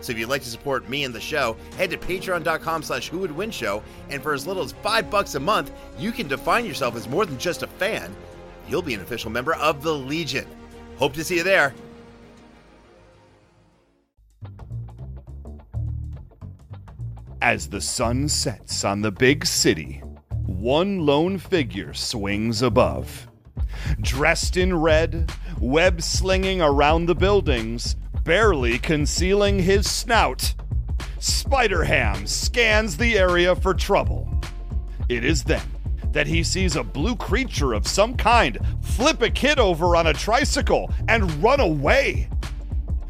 So if you'd like to support me and the show, head to patreon.com slash who would win show, and for as little as five bucks a month, you can define yourself as more than just a fan. You'll be an official member of the Legion. Hope to see you there. As the sun sets on the big city, one lone figure swings above. Dressed in red, web slinging around the buildings, barely concealing his snout, Spider Ham scans the area for trouble. It is then that he sees a blue creature of some kind flip a kid over on a tricycle and run away.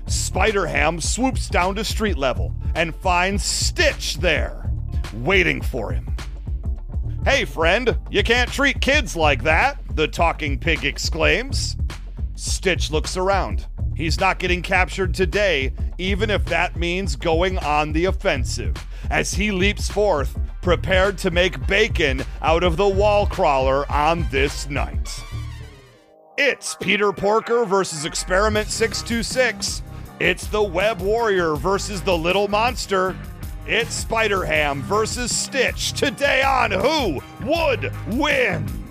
Spider Ham swoops down to street level and finds Stitch there, waiting for him. Hey, friend, you can't treat kids like that, the talking pig exclaims. Stitch looks around. He's not getting captured today, even if that means going on the offensive, as he leaps forth, prepared to make bacon out of the wall crawler on this night. It's Peter Porker versus Experiment 626. It's the Web Warrior versus the Little Monster. It's Spider Ham versus Stitch today on Who Would Win?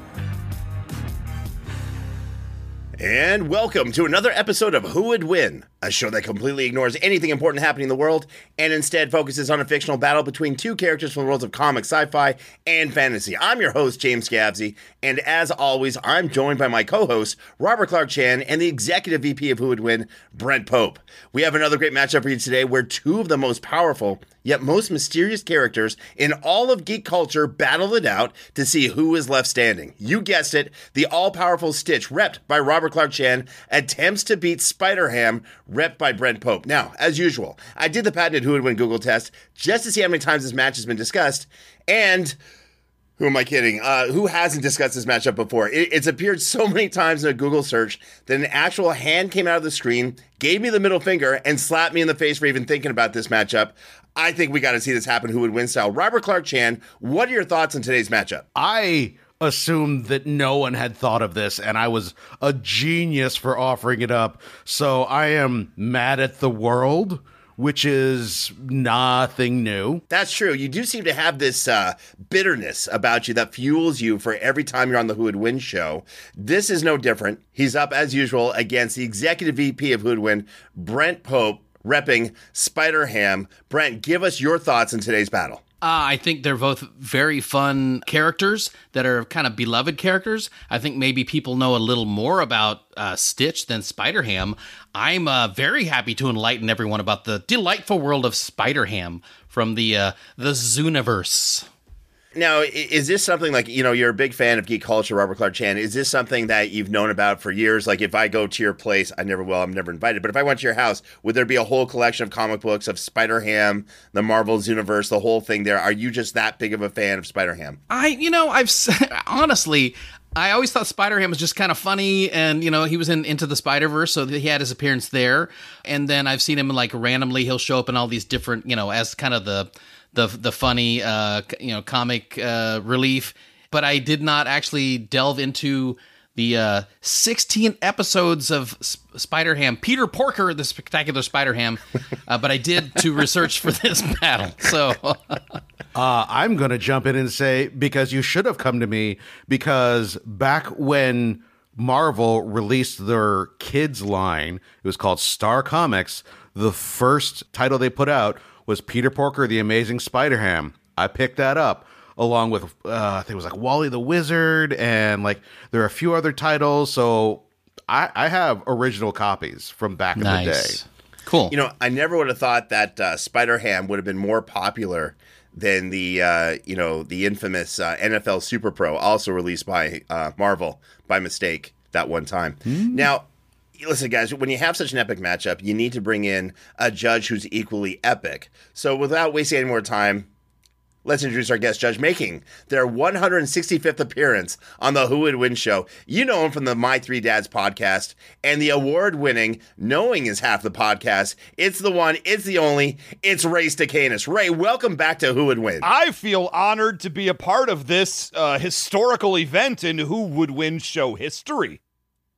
And welcome to another episode of Who Would Win, a show that completely ignores anything important happening in the world and instead focuses on a fictional battle between two characters from the worlds of comics, sci fi, and fantasy. I'm your host, James Gavsey, and as always, I'm joined by my co host, Robert Clark Chan, and the executive VP of Who Would Win, Brent Pope. We have another great matchup for you today where two of the most powerful yet most mysterious characters in all of geek culture battle it out to see who is left standing. You guessed it, the all powerful Stitch, repped by Robert Clark Chan, attempts to beat Spider Ham, repped by Brent Pope. Now, as usual, I did the patented Who Would Win Google test just to see how many times this match has been discussed, and who am I kidding? Uh, who hasn't discussed this matchup before? It, it's appeared so many times in a Google search that an actual hand came out of the screen, gave me the middle finger, and slapped me in the face for even thinking about this matchup. I think we got to see this happen. Who would win style? Robert Clark Chan, what are your thoughts on today's matchup? I assumed that no one had thought of this and I was a genius for offering it up. So I am mad at the world. Which is nothing new. That's true. You do seem to have this uh, bitterness about you that fuels you for every time you're on the Who Would Win show. This is no different. He's up as usual against the executive VP of Who Would Win, Brent Pope, repping Spider Ham. Brent, give us your thoughts in today's battle. Uh, I think they're both very fun characters that are kind of beloved characters. I think maybe people know a little more about uh, Stitch than Spider Ham. I'm uh, very happy to enlighten everyone about the delightful world of Spider Ham from the uh, the Zooniverse. Now, is this something like, you know, you're a big fan of geek culture, Robert Clark Chan. Is this something that you've known about for years? Like, if I go to your place, I never will, I'm never invited, but if I went to your house, would there be a whole collection of comic books of Spider Ham, the Marvel's universe, the whole thing there? Are you just that big of a fan of Spider Ham? I, you know, I've honestly, I always thought Spider Ham was just kind of funny, and you know he was in Into the Spider Verse, so he had his appearance there. And then I've seen him like randomly he'll show up in all these different, you know, as kind of the the the funny uh, you know comic uh, relief, but I did not actually delve into the uh, 16 episodes of Sp- Spider Ham, Peter Porker, the spectacular Spider Ham, uh, but I did to research for this battle. So uh, I'm going to jump in and say because you should have come to me because back when Marvel released their kids line, it was called Star Comics. The first title they put out was Peter Porker, the Amazing Spider Ham. I picked that up. along with uh, I think it was like Wally the Wizard, and like there are a few other titles. So I, I have original copies from back in the day. Cool. You know, I never would have thought that uh, Spider Ham would have been more popular than the uh, you know the infamous uh, NFL Super Pro, also released by uh, Marvel by mistake that one time. Now, listen, guys, when you have such an epic matchup, you need to bring in a judge who's equally epic. So, without wasting any more time. Let's introduce our guest judge making their 165th appearance on the Who Would Win show. You know him from the My Three Dads podcast and the award winning Knowing is Half the podcast. It's the one, it's the only, it's Ray Stacanis. Ray, welcome back to Who Would Win. I feel honored to be a part of this uh, historical event in Who Would Win show history.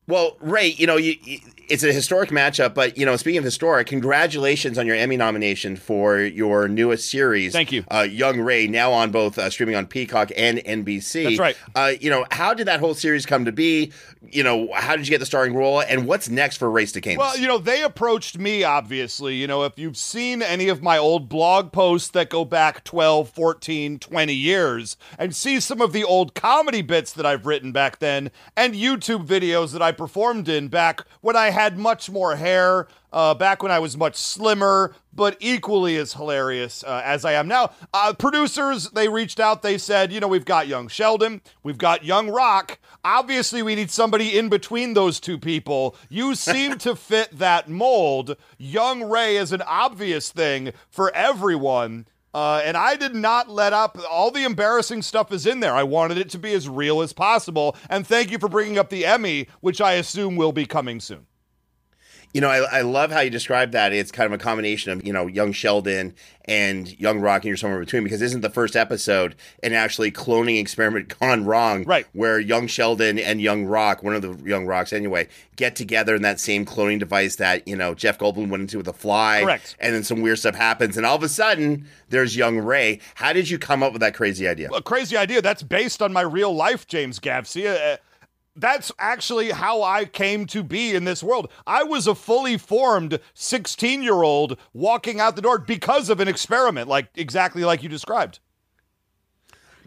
Well, Ray, you know, you, you, it's a historic matchup, but you know, speaking of historic, congratulations on your Emmy nomination for your newest series. Thank you. uh, Young Ray, now on both uh, streaming on Peacock and NBC. That's right. Uh, you know, how did that whole series come to be? You know, how did you get the starring role, and what's next for Ray Stacanis? Well, you know, they approached me, obviously. You know, if you've seen any of my old blog posts that go back 12, 14, 20 years and see some of the old comedy bits that I've written back then and YouTube videos that I performed in back when I had much more hair, uh, back when I was much slimmer, but equally as hilarious uh, as I am now. Uh, producers, they reached out. They said, you know, we've got young Sheldon, we've got young Rock. Obviously, we need somebody in between those two people. You seem to fit that mold. Young Ray is an obvious thing for everyone. Uh, and I did not let up. All the embarrassing stuff is in there. I wanted it to be as real as possible. And thank you for bringing up the Emmy, which I assume will be coming soon. You know, I, I love how you describe that. It's kind of a combination of, you know, young Sheldon and young Rock, and you're somewhere between because isn't the first episode an actually cloning experiment gone wrong? Right. Where young Sheldon and young Rock, one of the young Rocks anyway, get together in that same cloning device that, you know, Jeff Goldblum went into with a fly. Correct. And then some weird stuff happens. And all of a sudden, there's young Ray. How did you come up with that crazy idea? a crazy idea. That's based on my real life, James Gavsey. Uh, that's actually how I came to be in this world. I was a fully formed 16 year old walking out the door because of an experiment, like exactly like you described.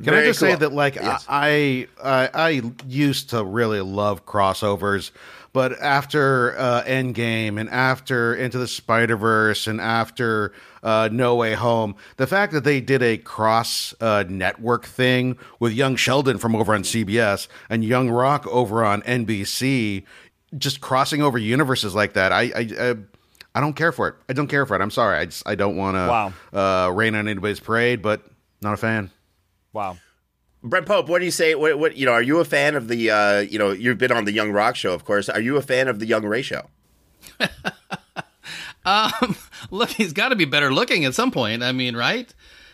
Can I Very just say that, like, Yes. I, I I used to really love crossovers, but after uh, Endgame and after Into the Spider Verse and after uh, No Way Home, the fact that they did a cross uh, network thing with Young Sheldon from over on CBS and Young Rock over on NBC, just crossing over universes like that, I. I, I I don't care for it. I don't care for it. I'm sorry. I just I don't want to Wow. uh, rain on anybody's parade, but not a fan. Wow. Brent Pope, what do you say? What, what you know? Are you a fan of the? Uh, you know, you've been on the Young Rock show, of course. Are you a fan of the Young Ray show? Um, look, he's got to be better looking at some point. I mean, right?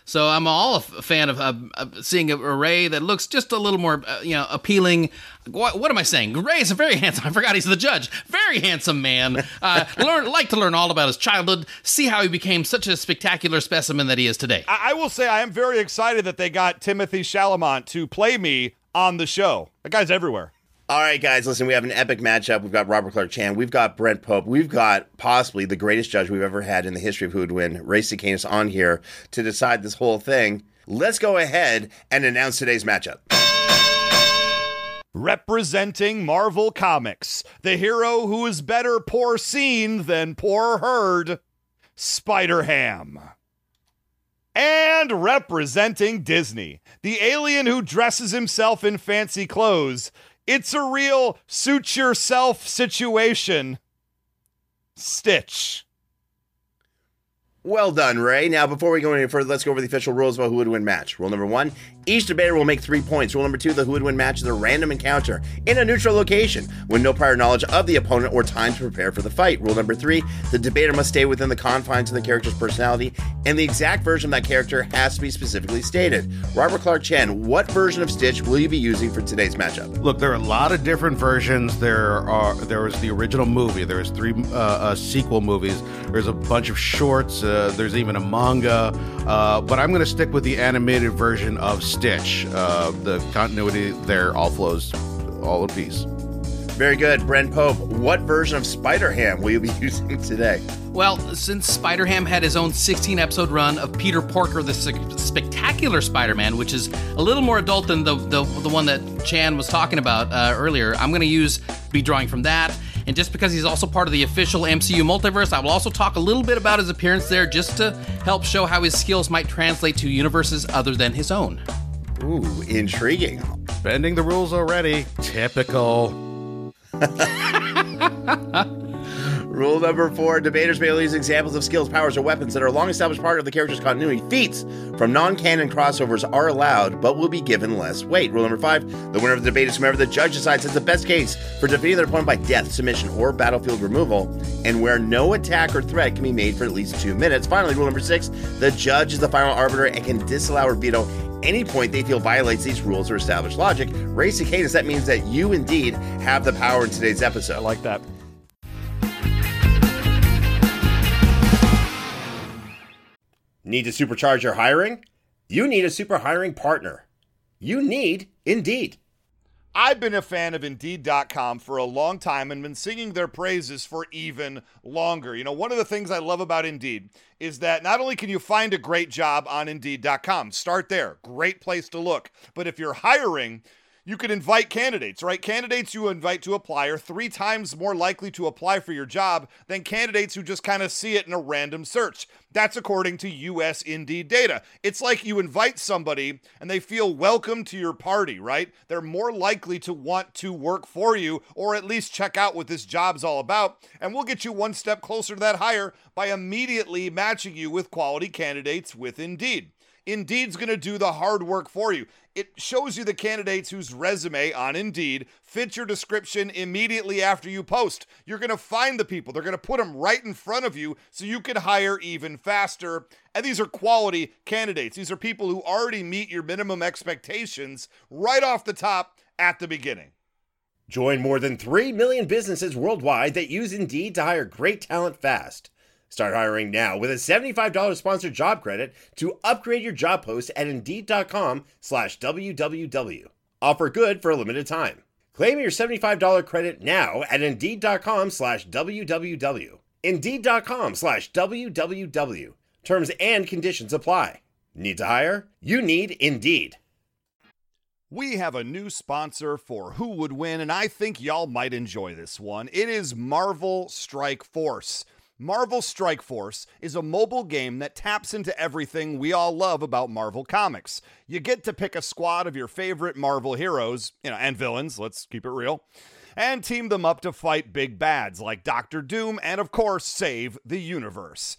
So I'm all a fan of, of seeing a Ray that looks just a little more, uh, you know, appealing. What, what am I saying? Ray is a very handsome. I forgot he's the judge. Very handsome man. Uh, learn like to learn all about his childhood. See how he became such a spectacular specimen that he is today. I, I will say I am very excited that they got Timothée Chalamet to play me on the show. That guy's everywhere. All right, guys, listen, we have an epic matchup. We've got Robert Clark Chan. We've got Brent Pope. We've got possibly the greatest judge we've ever had in the history of who would win, Ray Stacanis, on here to decide this whole thing. Let's go ahead and announce today's matchup. Representing Marvel Comics, the hero who is better poor seen than poor heard, Spider Ham. And representing Disney, the alien who dresses himself in fancy clothes. It's a real suit yourself situation. Stitch. Well done, Ray. Now, before we go any further, let's go over the official rules about who would win match. Rule number one each debater will make three points. Rule number two the who would win match is a random encounter in a neutral location with no prior knowledge of the opponent or time to prepare for the fight. Rule number three the debater must stay within the confines of the character's personality, and the exact version of that character has to be specifically stated. Robert Clark Chan, what version of Stitch will you be using for today's matchup? Look, there are a lot of different versions. There are there was the original movie. There was three uh, uh, sequel movies. There's a bunch of shorts. Uh, there's even a manga. Uh, but I'm going to stick with the animated version of Stitch. Uh, the continuity there all flows all in peace. Very good. Brent Pope, what version of Spider Ham will you be using today? Well, since Spider Ham had his own 16 episode run of Peter Porker, the Spectacular Spider Man, which is a little more adult than the, the, the one that Chan was talking about uh, earlier, I'm going to use be drawing from that. And just because he's also part of the official MCU multiverse, I will also talk a little bit about his appearance there just to help show how his skills might translate to universes other than his own. Ooh, intriguing. Bending the rules already. Typical. Rule number four debaters may use examples of skills, powers, or weapons that are a long established part of the character's continuity. Feats from non canon crossovers are allowed, but will be given less weight. Rule number five the winner of the debate is whomever the judge decides has the best case for defeating their opponent by death, submission, or battlefield removal, and where no attack or threat can be made for at least two minutes. Finally, rule number six the judge is the final arbiter and can disallow or veto any point they feel violates these rules or established logic. Ray Stacanis, that means that you indeed have the power in today's episode. I like that. Need to supercharge your hiring? You need a super hiring partner. You need Indeed. I've been a fan of Indeed.com for a long time and been singing their praises for even longer. You know, one of the things I love about Indeed is that not only can you find a great job on Indeed.com, start there, great place to look, but if you're hiring, you can invite candidates, right? Candidates you invite to apply are three times more likely to apply for your job than candidates who just kind of see it in a random search. That's according to US Indeed data. It's like you invite somebody and they feel welcome to your party, right? They're more likely to want to work for you or at least check out what this job's all about. And we'll get you one step closer to that hire by immediately matching you with quality candidates with Indeed. Indeed's going to do the hard work for you. It shows you the candidates whose resume on Indeed fits your description immediately after you post. You're going to find the people, they're going to put them right in front of you so you can hire even faster. And these are quality candidates. These are people who already meet your minimum expectations right off the top at the beginning. Join more than 3 million businesses worldwide that use Indeed to hire great talent fast. Start hiring now with a $75 sponsored job credit to upgrade your job post at Indeed.com slash WWW. Offer good for a limited time. Claim your $75 credit now at Indeed.com slash WWW. Indeed.com slash WWW. Terms and conditions apply. Need to hire? You need Indeed. We have a new sponsor for Who Would Win, and I think y'all might enjoy this one. It is Marvel Strike Force. Marvel Strike Force is a mobile game that taps into everything we all love about Marvel Comics. You get to pick a squad of your favorite Marvel heroes, you know, and villains, let's keep it real, and team them up to fight big bads like Doctor Doom and, of course, save the universe.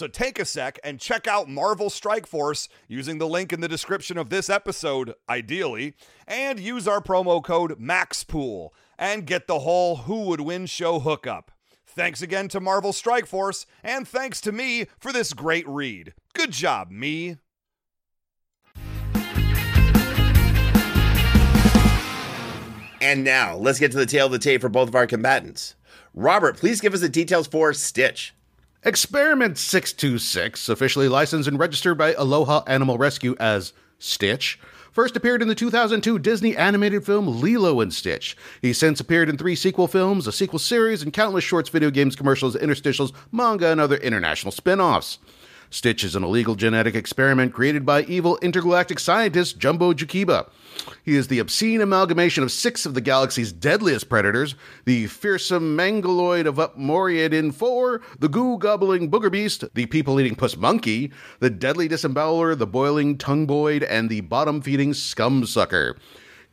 So take a sec and check out Marvel Strike Force using the link in the description of this episode, ideally, and use our promo code MAXPOOL and get the whole Who Would Win show hookup. Thanks again to Marvel Strike Force, and thanks to me for this great read. Good job, me. And now, let's get to the tail of the tape for both of our combatants. Robert, please give us the details for Stitch. Experiment 626, officially licensed and registered by Aloha Animal Rescue as Stitch, first appeared in the 2002 Disney animated film Lilo and Stitch. He's since appeared in three sequel films, a sequel series, and countless shorts, video games, commercials, interstitials, manga, and other international spin offs. Stitch is an illegal genetic experiment created by evil intergalactic scientist Jumba Jookiba. He is the obscene amalgamation of six of the galaxy's deadliest predators the fearsome mangaloid of Upmoriadin 4, the goo gobbling booger beast, the people eating puss monkey, the deadly disemboweler, the boiling tongue and the bottom feeding scum sucker.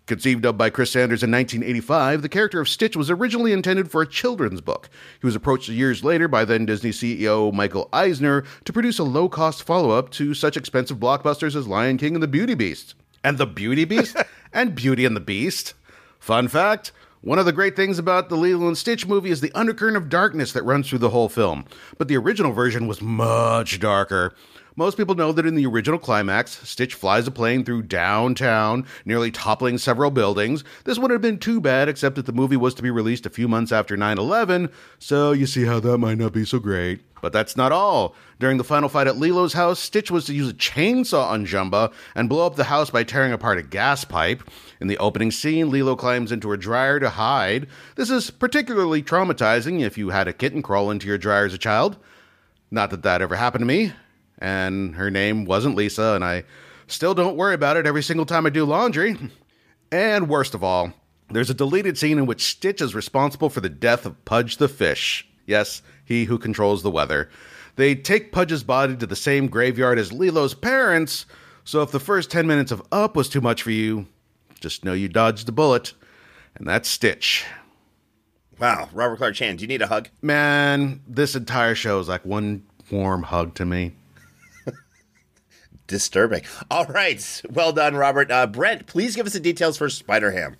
Conceived of by Chris Sanders in 1985, the character of Stitch was originally intended for a children's book. He was approached years later by then Disney CEO Michael Eisner to produce a low cost follow up to such expensive blockbusters as Lion King and The Beauty Beast. And The Beauty Beast? and Beauty and the Beast. Fun fact one of the great things about the Lilo and Stitch movie is the undercurrent of darkness that runs through the whole film, but the original version was much darker. Most people know that in the original climax, Stitch flies a plane through downtown, nearly toppling several buildings. This wouldn't have been too bad, except that the movie was to be released a few months after 9 11, so you see how that might not be so great. But that's not all. During the final fight at Lilo's house, Stitch was to use a chainsaw on Jumba and blow up the house by tearing apart a gas pipe. In the opening scene, Lilo climbs into a dryer to hide. This is particularly traumatizing if you had a kitten crawl into your dryer as a child. Not that that ever happened to me and her name wasn't Lisa, and I still don't worry about it every single time I do laundry. And worst of all, there's a deleted scene in which Stitch is responsible for the death of Pudge the fish. Yes, he who controls the weather. They take Pudge's body to the same graveyard as Lilo's parents, so if the first 10 minutes of Up was too much for you, just know you dodged a bullet. And that's Stitch. Wow, Robert Clark Chan, do you need a hug? Man, this entire show is like one warm hug to me disturbing. All right. Well done, Robert. Uh, Brent, please give us the details for Spider Ham.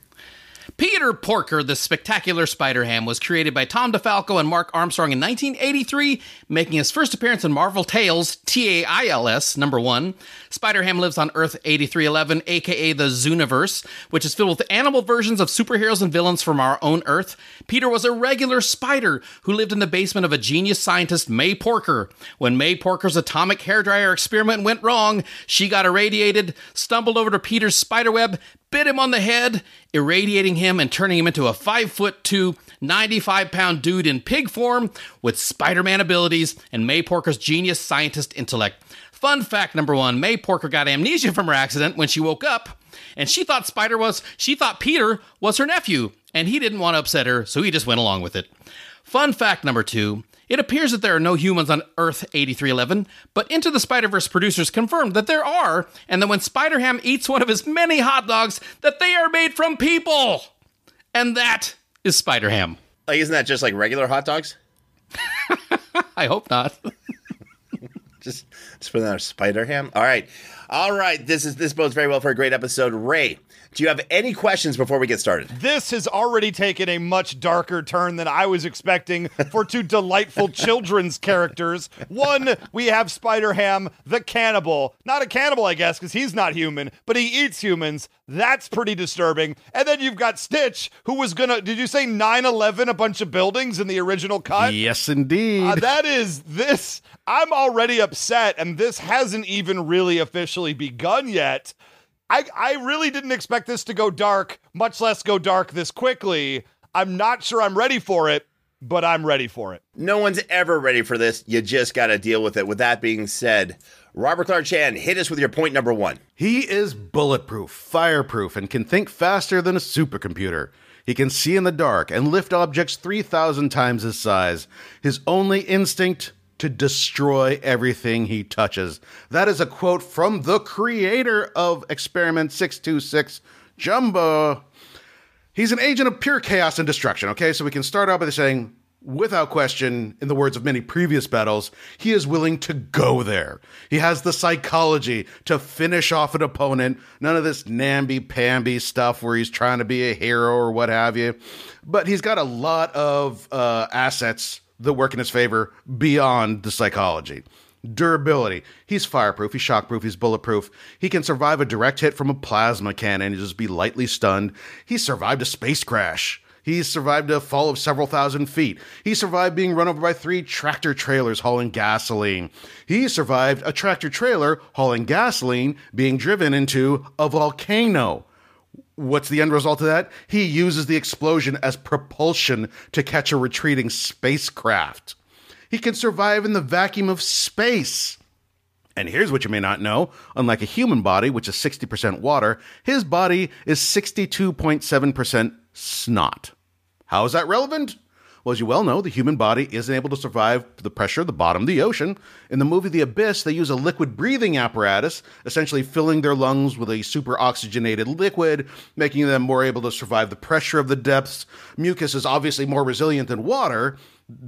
Peter Porker, the spectacular Spider Ham, was created by Tom DeFalco and Mark Armstrong in 1983, making his first appearance in Marvel Tails, T A I L S, number one. Spider Ham lives on Earth 8311, aka the Zooniverse, which is filled with animal versions of superheroes and villains from our own Earth. Peter was a regular spider who lived in the basement of a genius scientist, May Porker. When May Porker's atomic hairdryer experiment went wrong, she got irradiated, stumbled over to Peter's spiderweb, bit him on the head, irradiating him and turning him into a 5 foot 2, 95 pound dude in pig form with Spider Man abilities and May Porker's genius scientist intellect. Fun fact number one May Porker got amnesia from her accident when she woke up, and she thought Spider was, she thought Peter was her nephew, and he didn't want to upset her, so he just went along with it. Fun fact number two it appears that there are no humans on Earth 8311, but Into the Spider-Verse producers confirmed that there are, and that when Spider-Ham eats one of his many hot dogs, that they are made from people. And that is Spider-Ham. Like, isn't that just like regular hot dogs? I hope not. just, just put that Spider Ham. All right, all right. This is this bodes very well for a great episode. Ray, do you have any questions before we get started? This has already taken a much darker turn than I was expecting for two delightful children's characters. One, we have Spider Ham, the cannibal. Not a cannibal, I guess, because he's not human, but he eats humans. That's pretty disturbing. And then you've got Stitch, who was gonna, did you say 9 11 a bunch of buildings in the original cut? Yes, indeed. Uh, that is this. I'm already upset, and this hasn't even really officially begun yet. I, I really didn't expect this to go dark, much less go dark this quickly. I'm not sure I'm ready for it, but I'm ready for it. No one's ever ready for this. You just got to deal with it. With that being said, Robert Clark Chan, hit us with your point number one. He is bulletproof, fireproof, and can think faster than a supercomputer. He can see in the dark and lift objects 3,000 times his size. His only instinct to destroy everything he touches. That is a quote from the creator of Experiment 626, Jumba. He's an agent of pure chaos and destruction, okay? So we can start out by saying, without question, in the words of many previous battles, he is willing to go there. He has the psychology to finish off an opponent. None of this namby pamby stuff where he's trying to be a hero or what have you. But he's got a lot of uh, assets that work in his favor beyond the psychology. Durability. He's fireproof, he's shockproof, he's bulletproof. He can survive a direct hit from a plasma cannon and just be lightly stunned. He survived a space crash. He's survived a fall of several thousand feet. He survived being run over by three tractor trailers hauling gasoline. He survived a tractor trailer hauling gasoline being driven into a volcano. What's the end result of that? He uses the explosion as propulsion to catch a retreating spacecraft. He can survive in the vacuum of space. And here's what you may not know unlike a human body, which is 60% water, his body is 62.7% snot. How is that relevant? Well, as you well know, the human body isn't able to survive the pressure of the bottom of the ocean. In the movie The Abyss, they use a liquid breathing apparatus, essentially filling their lungs with a super oxygenated liquid, making them more able to survive the pressure of the depths. Mucus is obviously more resilient than water,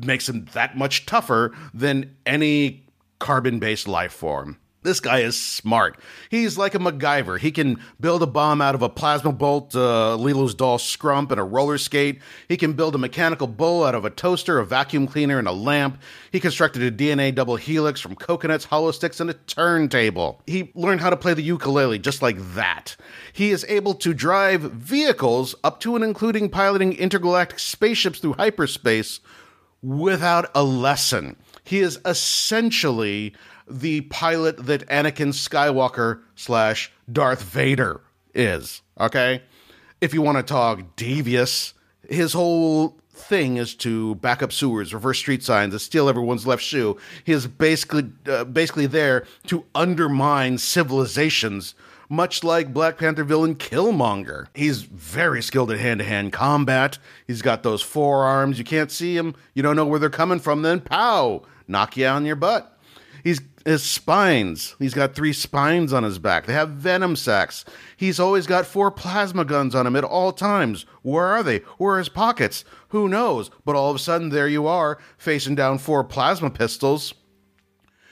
makes them that much tougher than any carbon based life form. This guy is smart. He's like a MacGyver. He can build a bomb out of a plasma bolt, uh, Lilo's doll scrump, and a roller skate. He can build a mechanical bull out of a toaster, a vacuum cleaner, and a lamp. He constructed a DNA double helix from coconuts, hollow sticks, and a turntable. He learned how to play the ukulele just like that. He is able to drive vehicles up to and including piloting intergalactic spaceships through hyperspace without a lesson. He is essentially the pilot that Anakin Skywalker slash Darth Vader is. Okay? If you want to talk devious, his whole thing is to back up sewers, reverse street signs, and steal everyone's left shoe. He is basically uh, basically there to undermine civilizations, much like Black Panther villain Killmonger. He's very skilled at hand-to-hand combat. He's got those forearms. You can't see him. You don't know where they're coming from. Then pow, knock you on your butt. He's his spines. He's got three spines on his back. They have venom sacs. He's always got four plasma guns on him at all times. Where are they? Where are his pockets? Who knows? But all of a sudden, there you are, facing down four plasma pistols.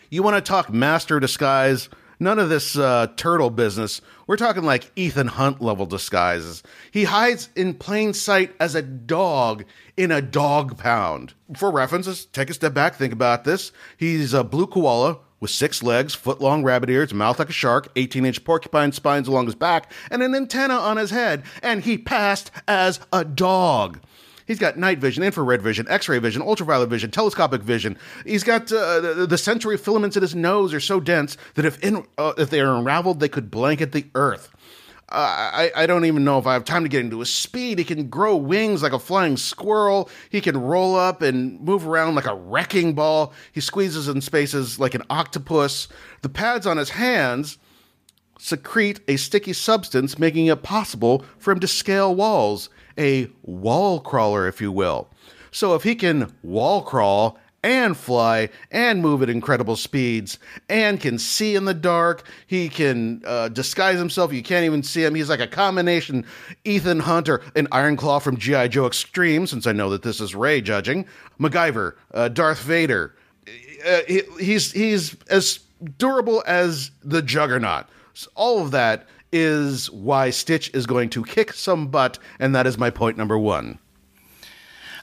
You want to talk master disguise? None of this uh, turtle business. We're talking like Ethan Hunt level disguises. He hides in plain sight as a dog in a dog pound. For references, take a step back, think about this. He's a blue koala with six legs, foot long rabbit ears, mouth like a shark, 18 inch porcupine spines along his back, and an antenna on his head, and he passed as a dog. He's got night vision, infrared vision, X-ray vision, ultraviolet vision, telescopic vision. He's got uh, the, the sensory filaments in his nose are so dense that if in, uh, if they are unraveled, they could blanket the Earth. I, I don't even know if I have time to get into his speed. He can grow wings like a flying squirrel. He can roll up and move around like a wrecking ball. He squeezes in spaces like an octopus. The pads on his hands secrete a sticky substance, making it possible for him to scale walls. A wall crawler, if you will. So if he can wall crawl and fly and move at incredible speeds and can see in the dark. He can uh, disguise himself. You can't even see him. He's like a combination Ethan Hunter and Iron Claw from G.I. Joe Extreme, since I know that this is Ray judging. MacGyver, uh, Darth Vader. Uh, he, he's, he's as durable as the Juggernaut. So all of that is why Stitch is going to kick some butt, and that is my point number one.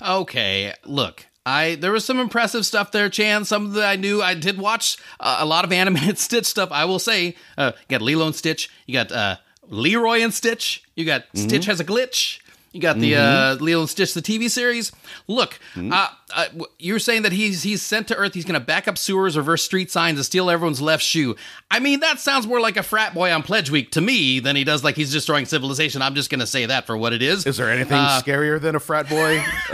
Okay, look, I there was some impressive stuff there, Chan. Some of that I knew. I did watch uh, a lot of animated Stitch stuff. I will say, uh, you got Lilo and Stitch. You got uh, Leroy and Stitch. You got mm-hmm. Stitch has a glitch. You got the mm-hmm. uh, Lilo and Stitch, the TV series. Look, mm-hmm. Uh, uh, you're saying that he's he's sent to Earth. He's going to back up sewers, reverse street signs, and steal everyone's left shoe. I mean, that sounds more like a frat boy on Pledge Week to me than he does like he's destroying civilization. I'm just going to say that for what it is. Is there anything uh, scarier than a frat boy?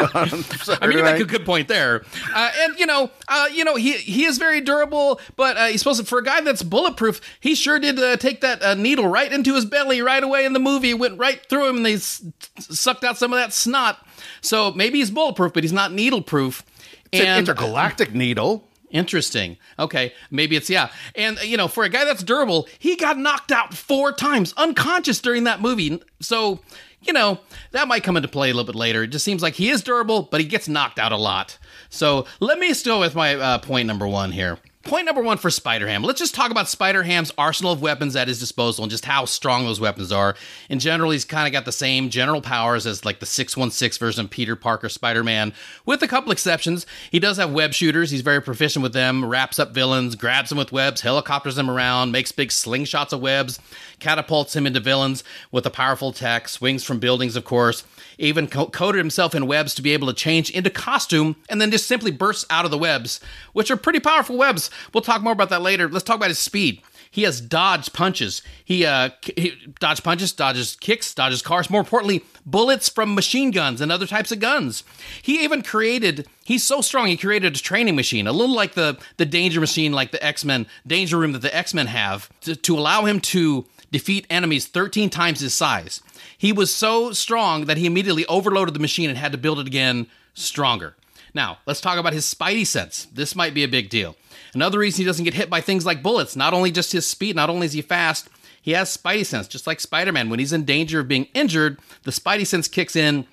I mean, you make a good point there. Uh, and you know, uh, you know, he he is very durable, but uh, he's supposed to for a guy that's bulletproof. He sure did take that needle right into his belly right away in the movie. It went right through him, and they s- sucked out some of that snot. So maybe he's bulletproof, but he's not needle proof. It's and, an intergalactic needle. Interesting. Okay, maybe it's yeah. And you know, for a guy that's durable, he got knocked out four times unconscious during that movie. So, you know, that might come into play a little bit later. It just seems like he is durable, but he gets knocked out a lot. So, let me still with my uh, point number 1 here. Point number one for Spider Ham. Let's just talk about Spider Ham's arsenal of weapons at his disposal and just how strong those weapons are. In general, he's kind of got the same general powers as like the 616 version of Peter Parker Spider Man, with a couple exceptions. He does have web shooters, he's very proficient with them, wraps up villains, grabs them with webs, helicopters them around, makes big slingshots of webs, catapults him into villains with a powerful tech, swings from buildings, of course even co- coated himself in webs to be able to change into costume and then just simply bursts out of the webs, which are pretty powerful webs. We'll talk more about that later. Let's talk about his speed. He has dodge punches. He, uh, he dodge punches, dodges kicks, dodges cars. More importantly, bullets from machine guns and other types of guns. He even created. He's so strong. He created a training machine, a little like the the danger machine, like the X Men danger room that the X Men have, to, to allow him to defeat enemies 13 times his size. He was so strong that he immediately overloaded the machine and had to build it again stronger. Now, let's talk about his spidey sense. This might be a big deal. Another reason he doesn't get hit by things like bullets, not only just his speed, not only is he fast, he has spidey sense, just like Spider Man. When he's in danger of being injured, the spidey sense kicks in.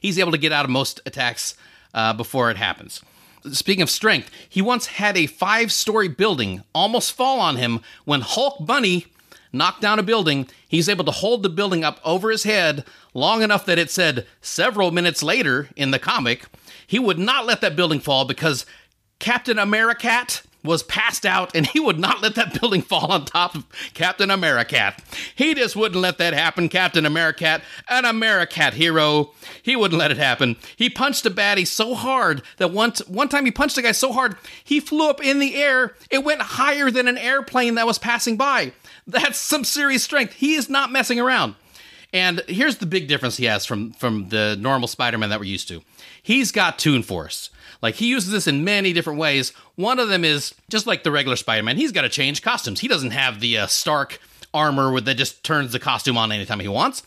He's able to get out of most attacks uh, before it happens. speaking of strength, he once had a five story building almost fall on him when Hulk Bunny knocked down a building. He's able to hold the building up over his head long enough that it said several minutes later in the comic, he would not let that building fall because Captain Americat was passed out and he would not let that building fall on top of Captain Americat. He just wouldn't let that happen, Captain Americat, an Americat hero. He wouldn't let it happen. He punched a baddie so hard that once one time he punched a guy so hard, he flew up in the air. It went higher than an airplane that was passing by. That's some serious strength. He is not messing around. And here's the big difference he has from from the normal Spider-Man that we're used to. He's got Toon Force. Like he uses this in many different ways. One of them is just like the regular Spider-Man. He's got to change costumes. He doesn't have the uh, Stark armor that just turns the costume on anytime he wants.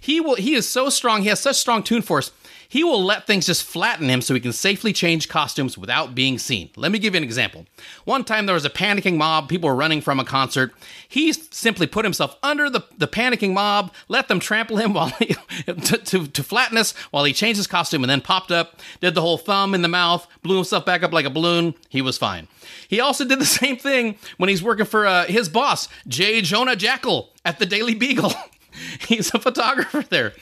He will. He is so strong. He has such strong Toon Force. He will let things just flatten him so he can safely change costumes without being seen. Let me give you an example. One time there was a panicking mob, people were running from a concert. He simply put himself under the, the panicking mob, let them trample him while he, to, to, to flatness while he changed his costume and then popped up, did the whole thumb in the mouth, blew himself back up like a balloon. He was fine. He also did the same thing when he's working for uh, his boss, J. Jonah Jackal, at the Daily Beagle. He's a photographer there.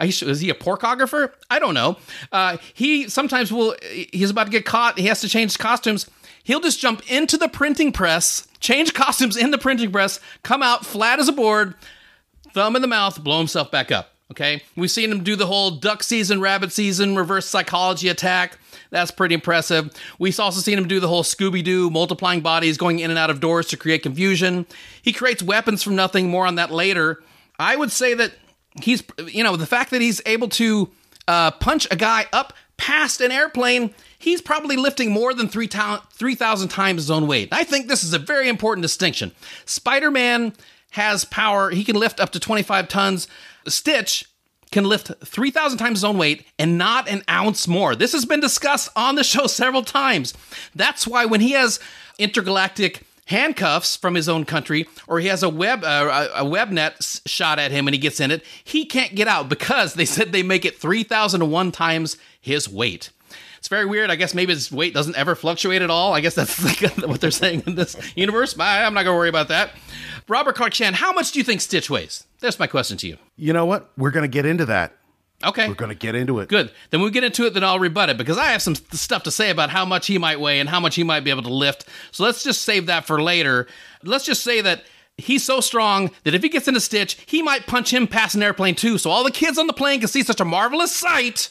Is he a porkographer? I don't know. Uh, he sometimes will. He's about to get caught. He has to change costumes. He'll just jump into the printing press, change costumes in the printing press, come out flat as a board, thumb in the mouth, blow himself back up. Okay, we've seen him do the whole duck season, rabbit season, reverse psychology attack. That's pretty impressive. We've also seen him do the whole Scooby Doo, multiplying bodies, going in and out of doors to create confusion. He creates weapons from nothing. More on that later. I would say that he's, you know, the fact that he's able to uh, punch a guy up past an airplane, he's probably lifting more than 3,000 3, times his own weight. I think this is a very important distinction. Spider Man has power, he can lift up to 25 tons. Stitch can lift 3,000 times his own weight and not an ounce more. This has been discussed on the show several times. That's why when he has intergalactic handcuffs from his own country, or he has a web uh, a web net shot at him and he gets in it, he can't get out because they said they make it 3,001 times his weight. It's very weird. I guess maybe his weight doesn't ever fluctuate at all. I guess that's like what they're saying in this universe. I'm not going to worry about that. Robert Clark Chan, how much do you think Stitch weighs? That's my question to you. You know what? We're going to get into that. Okay. We're going to get into it. Good. Then we get into it, then I'll rebut it because I have some stuff to say about how much he might weigh and how much he might be able to lift. So let's just save that for later. Let's just say that he's so strong that if he gets in a stitch, he might punch him past an airplane too. So all the kids on the plane can see such a marvelous sight.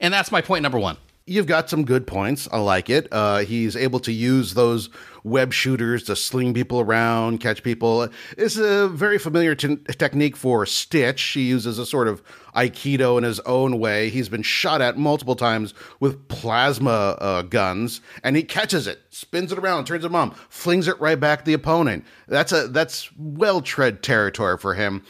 And that's my point number one. You've got some good points. I like it. Uh, he's able to use those web shooters to sling people around, catch people. It's a very familiar t- technique for Stitch. He uses a sort of Aikido in his own way. He's been shot at multiple times with plasma uh, guns, and he catches it, spins it around, turns it on, flings it right back at the opponent. That's a that's well tread territory for him.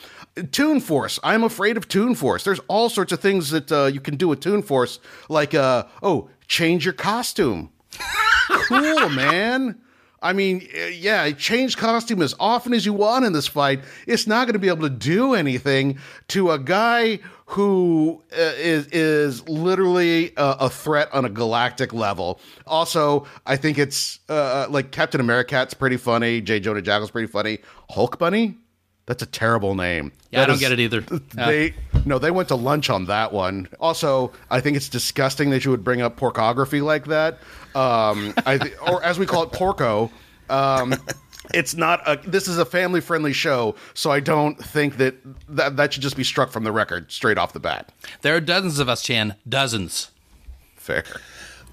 Toon Force. I'm afraid of Toon Force. There's all sorts of things that uh, you can do with Toon Force, like uh, oh, change your costume. cool, man. I mean, yeah, change costume as often as you want in this fight. It's not going to be able to do anything to a guy who uh, is is literally a, a, threat on a galactic level. Also, I think it's uh, like Captain Americat's pretty funny. J. Jonah Jackal's pretty funny. Hulk Bunny, that's a terrible name. Yeah, that I don't is, get it either. They no, they went to lunch on that one. Also, I think it's disgusting that you would bring up porkography like that. Um, I th- or as we call it, porco. Um, it's not a. This is a family friendly show, so I don't think that, that that should just be struck from the record straight off the bat. There are dozens of us, Chan. Dozens. Fair.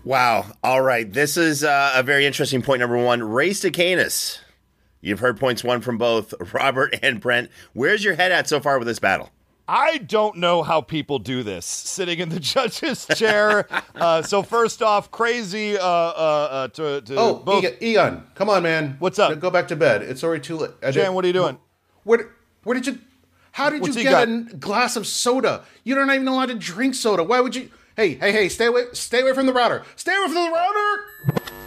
Wow. All right. This is uh, a very interesting point. Number one, Ray Stacanis. You've heard points one from both Robert and Brent. Where's your head at so far with this battle? I don't know how people do this sitting in the judge's chair. uh, so first off, crazy uh, uh, uh to, to oh both. Egon, Egon, come on, man. What's up? Go back to bed. It's already too late. Jan, what are you doing? Where, where did you? How did What's you get got? a glass of soda? You don't even know how to drink soda. Why would you? Hey, hey, hey! Stay away! Stay away from the router! Stay away from the router!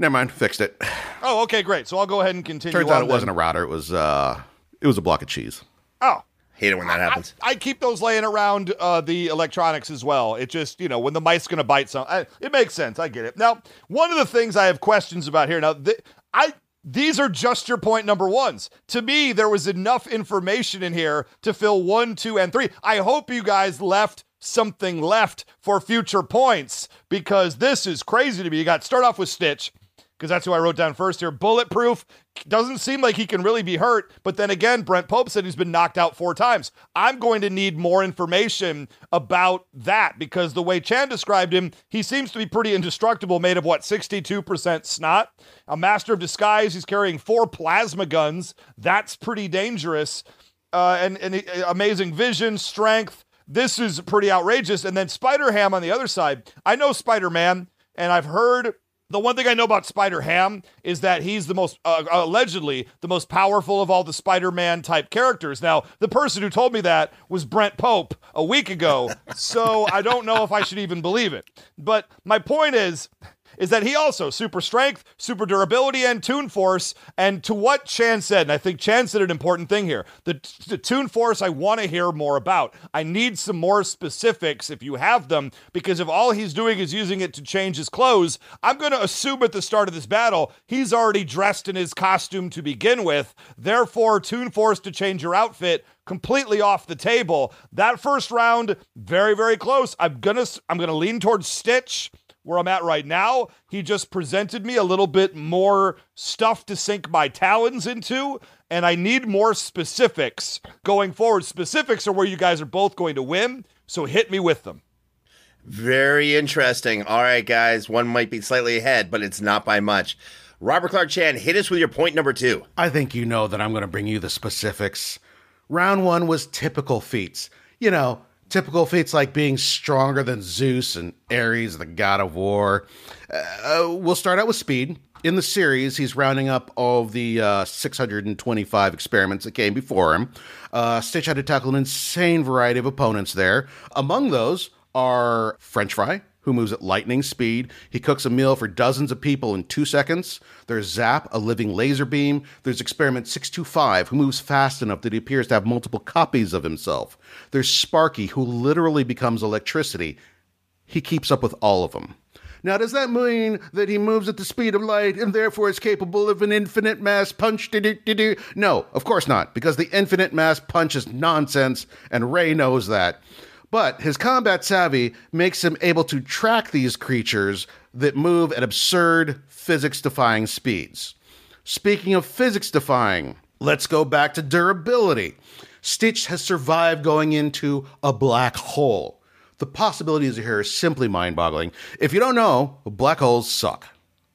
Never mind, fixed it. Oh, okay, great. So I'll go ahead and continue. Turns out on it then. wasn't a router. It was uh, it was a block of cheese. Oh, Hate it when that happens. I keep those laying around uh, the electronics as well. It just, you know, when the mice going to bite some, I, it makes sense. I get it. Now, one of the things I have questions about here. Now, th- I these are just your point number ones. To me, there was enough information in here to fill one, two, and three. I hope you guys left something left for future points because this is crazy to me. You got start off with Stitch because that's who I wrote down first here. Bulletproof doesn't seem like he can really be hurt, but then again, Brent Pope said he's been knocked out four times. I'm going to need more information about that because the way Chan described him, he seems to be pretty indestructible, made of what, 62% snot? A master of disguise. He's carrying four plasma guns. That's pretty dangerous. Uh, and, and uh, amazing vision, strength. This is pretty outrageous. And then Spider Ham on the other side. I know Spider Man, and I've heard the one thing I know about Spider Ham is that he's the most, uh, allegedly, the most powerful of all the Spider Man type characters. Now, the person who told me that was Brent Pope a week ago, so I don't know if I should even believe it. But my point is, is that he also super strength, super durability, and Toon Force. And to what Chan said, and I think Chan said an important thing here the, the Toon Force I want to hear more about. I need some more specifics if you have them, because if all he's doing is using it to change his clothes, I'm going to assume at the start of this battle he's already dressed in his costume to begin with. Therefore, Toon Force to change your outfit completely off the table. That first round, very, very close. I'm gonna I'm gonna lean towards Stitch where I'm at right now. He just presented me a little bit more stuff to sink my talons into, and I need more specifics going forward. Specifics are where you guys are both going to win, so hit me with them. Very interesting. All right, guys. One might be slightly ahead, but it's not by much. Robert Clark Chan, hit us with your point number two. I think you know that I'm going to bring you the specifics. Round one was typical feats. You know, typical feats like being stronger than Zeus and Ares, the god of war. Uh, we'll start out with speed. In the series, he's rounding up all the uh, 625 experiments that came before him. Uh, Stitch had to tackle an insane variety of opponents there. Among those are French Fry, who moves at lightning speed. He cooks a meal for dozens of people in two seconds. There's Zap, a living laser beam. There's Experiment 625, who moves fast enough that he appears to have multiple copies of himself. There's Sparky, who literally becomes electricity. He keeps up with all of them. Now, does that mean that he moves at the speed of light and therefore is capable of an infinite mass punch? No, of course not, because the infinite mass punch is nonsense, and Ray knows that. But his combat savvy makes him able to track these creatures that move at absurd, physics defying speeds. Speaking of physics defying, let's go back to durability. Stitch has survived going into a black hole. The possibilities here are simply mind boggling. If you don't know, black holes suck.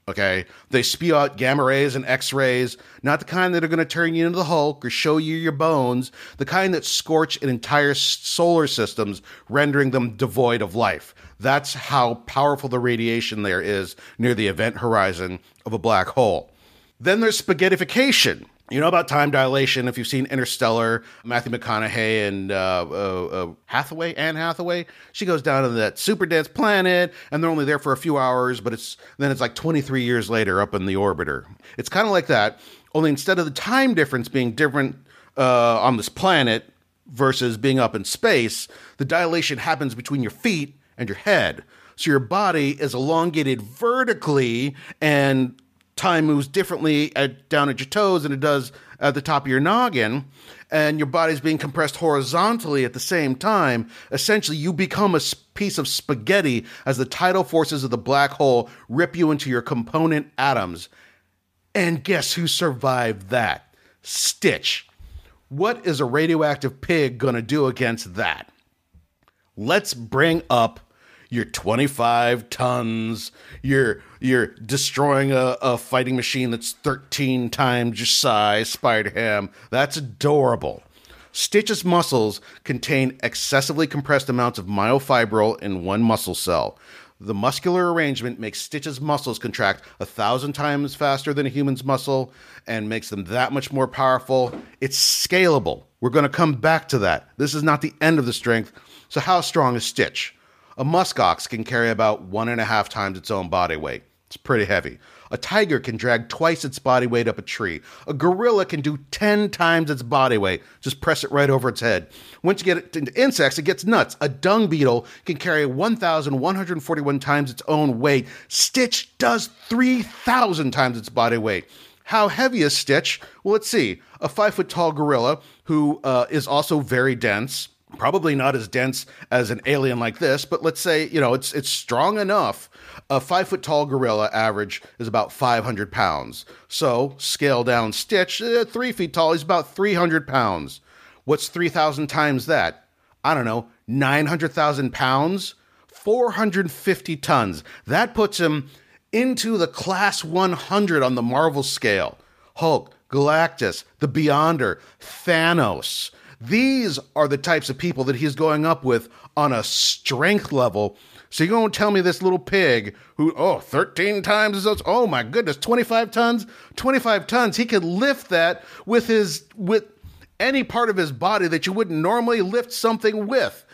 Okay? They spew out gamma rays and x rays, not the kind that are going to turn you into the Hulk or show you your bones, the kind that scorch an entire solar systems, rendering them devoid of life. That's how powerful the radiation there is near the event horizon of a black hole. Then there's spaghettification. You know about time dilation if you've seen Interstellar, Matthew McConaughey and uh, uh, uh, Hathaway, Anne Hathaway. She goes down to that super dense planet, and they're only there for a few hours, but it's then it's like 23 years later up in the orbiter. It's kind of like that, only instead of the time difference being different uh, on this planet versus being up in space, the dilation happens between your feet and your head. So your body is elongated vertically and time moves differently at, down at your toes than it does at the top of your noggin, and your body's being compressed horizontally at the same time. Essentially, you become a piece of spaghetti as the tidal forces of the black hole rip you into your component atoms. And guess who survived that? Stitch. What is a radioactive pig gonna do against that? Let's bring up your 25 tons. You're you're destroying a, a fighting machine that's 13 times your size, Spider Ham. That's adorable. Stitch's muscles contain excessively compressed amounts of myofibril in one muscle cell. The muscular arrangement makes Stitch's muscles contract a thousand times faster than a human's muscle and makes them that much more powerful. It's scalable. We're going to come back to that. This is not the end of the strength. So, how strong is Stitch? A muskox can carry about one and a half times its own body weight. It's pretty heavy. A tiger can drag twice its body weight up a tree. A gorilla can do 10 times its body weight. Just press it right over its head. Once you get into insects, it gets nuts. A dung beetle can carry 1,141 times its own weight. Stitch does 3,000 times its body weight. How heavy is Stitch? Well, let's see. A five foot tall gorilla who uh, is also very dense. Probably not as dense as an alien like this, but let's say you know it's it's strong enough. A five foot tall gorilla average is about 500 pounds. So scale down Stitch, uh, three feet tall, he's about 300 pounds. What's 3,000 times that? I don't know, 900,000 pounds, 450 tons. That puts him into the class 100 on the Marvel scale. Hulk, Galactus, the Beyonder, Thanos. These are the types of people that he's going up with on a strength level. So you're going to tell me this little pig who, oh, 13 times as, oh my goodness, 25 tons? 25 tons. He could lift that with his, with any part of his body that you wouldn't normally lift something with.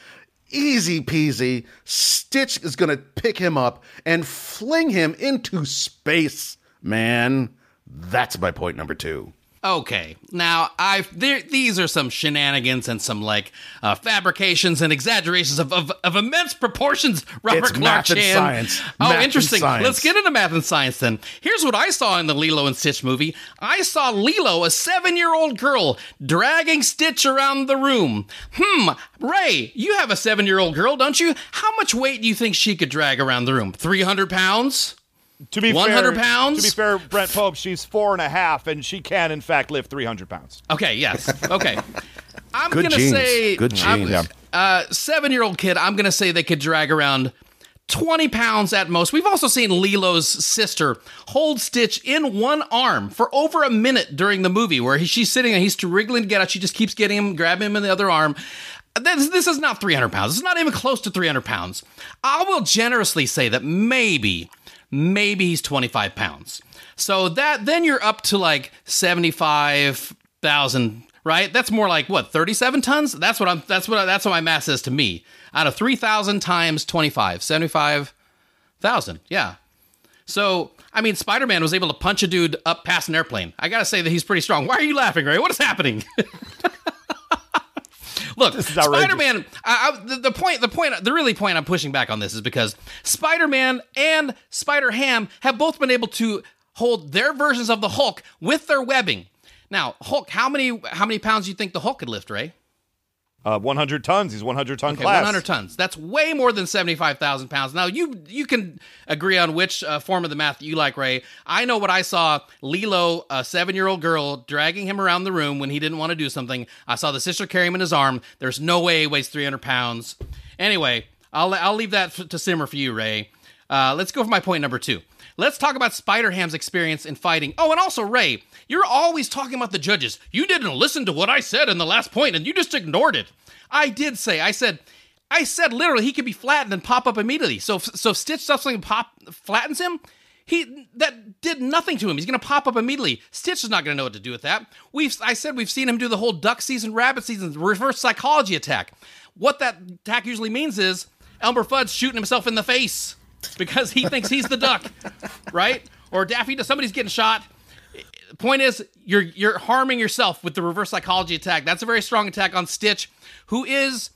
Easy peasy. Stitch is going to pick him up and fling him into space, man. That's my point number two. Okay, now I these are some shenanigans and some like uh, fabrications and exaggerations of, of, of immense proportions. Robert It's Clark math and Chan. science. Oh, Math interesting. Let's get into math and science then. Here's what I saw in the Lilo and Stitch movie. I saw Lilo, a seven-year-old girl, dragging Stitch around the room. Hmm, Ray, you have a seven-year-old girl, don't you? How much weight do you think she could drag around the room? Three hundred pounds. To be 100 fair, pounds? To be fair, Brent Pope, she's four and a half, and she can in fact lift 300 pounds. Okay, yes. Okay. I'm Good gonna genes. say Good I'm- Uh, seven year old kid, I'm gonna say they could drag around 20 pounds at most. We've also seen Lilo's sister hold Stitch in one arm for over a minute during the movie where he, she's sitting and he's wriggling to get out. She just keeps getting him, grabbing him in the other arm. This, this is not 300 pounds. It's not even close to 300 pounds. I will generously say that maybe, maybe he's 25 pounds. So that then you're up to like 75,000, right? That's more like what, 37 tons? That's what I'm that's what that's what my math says to me. Out of 3,000 times 25, 75,000. Yeah. So, I mean, Spider Man was able to punch a dude up past an airplane. I gotta say that he's pretty strong. Why are you laughing, Ray? What is happening? Look. Spider Man. I, I, the, the point, the point, the really point I'm pushing back on this is because Spider Man and Spider Ham have both been able to hold their versions of the Hulk with their webbing. Now, Hulk, how many how many pounds do you think the Hulk could lift, Ray? Uh, 100 tons. He's 100 ton Okay, class. 100 tons. That's way more than 75,000 pounds. Now, you you can agree on which uh, form of the math you like, Ray. I know what I saw Lilo, a seven year old girl, dragging him around the room when he didn't want to do something. I saw the sister carry him in his arm. There's no way he weighs 300 pounds. Anyway, I'll, I'll leave that to simmer for you, Ray. Uh, let's go for my point number two. Let's talk about Spider Ham's experience in fighting. Oh, and also, Ray, you're always talking about the judges. You didn't listen to what I said in the last point, and you just ignored it. I did say, I said, I said literally he could be flattened and pop up immediately. So, so if Stitch does something pop flattens him, he that did nothing to him. He's to pop up immediately. Stitch is not to know what to do with that. We've, I said, we've seen him do the whole duck season, rabbit season, reverse psychology attack. What that attack usually means is Elmer Fudd's shooting himself in the face because he thinks he's the duck, right? Or Daffy, somebody's getting shot. Point is, you're you're harming yourself with the reverse psychology attack. That's a very strong attack on Stitch, who is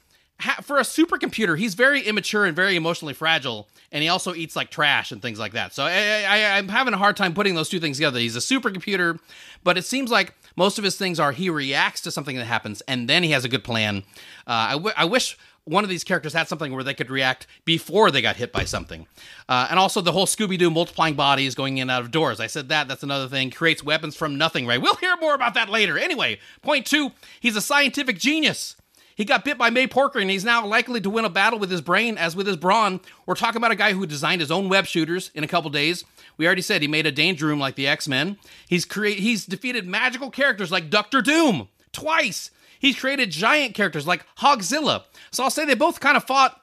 for a supercomputer. He's very immature and very emotionally fragile, and he also eats like trash and things like that. So I, I'm having a hard time putting those two things together. He's a supercomputer, but it seems like most of his things are he reacts to something that happens and then he has a good plan. Uh, I, w- I wish one of these characters had something where they could react before they got hit by something. Uh, and also the whole Scooby Doo multiplying bodies going in and out of doors. I said that. That's another thing. Creates weapons from nothing, right? We'll hear more about that later. Anyway, point two he's a scientific genius. He got bit by May Porker and he's now likely to win a battle with his brain as with his brawn. We're talking about a guy who designed his own web shooters in a couple days. We already said he made a danger room like the X-Men. He's create he's defeated magical characters like Doctor Doom twice. He's created giant characters like Hogzilla. So I'll say they both kind of fought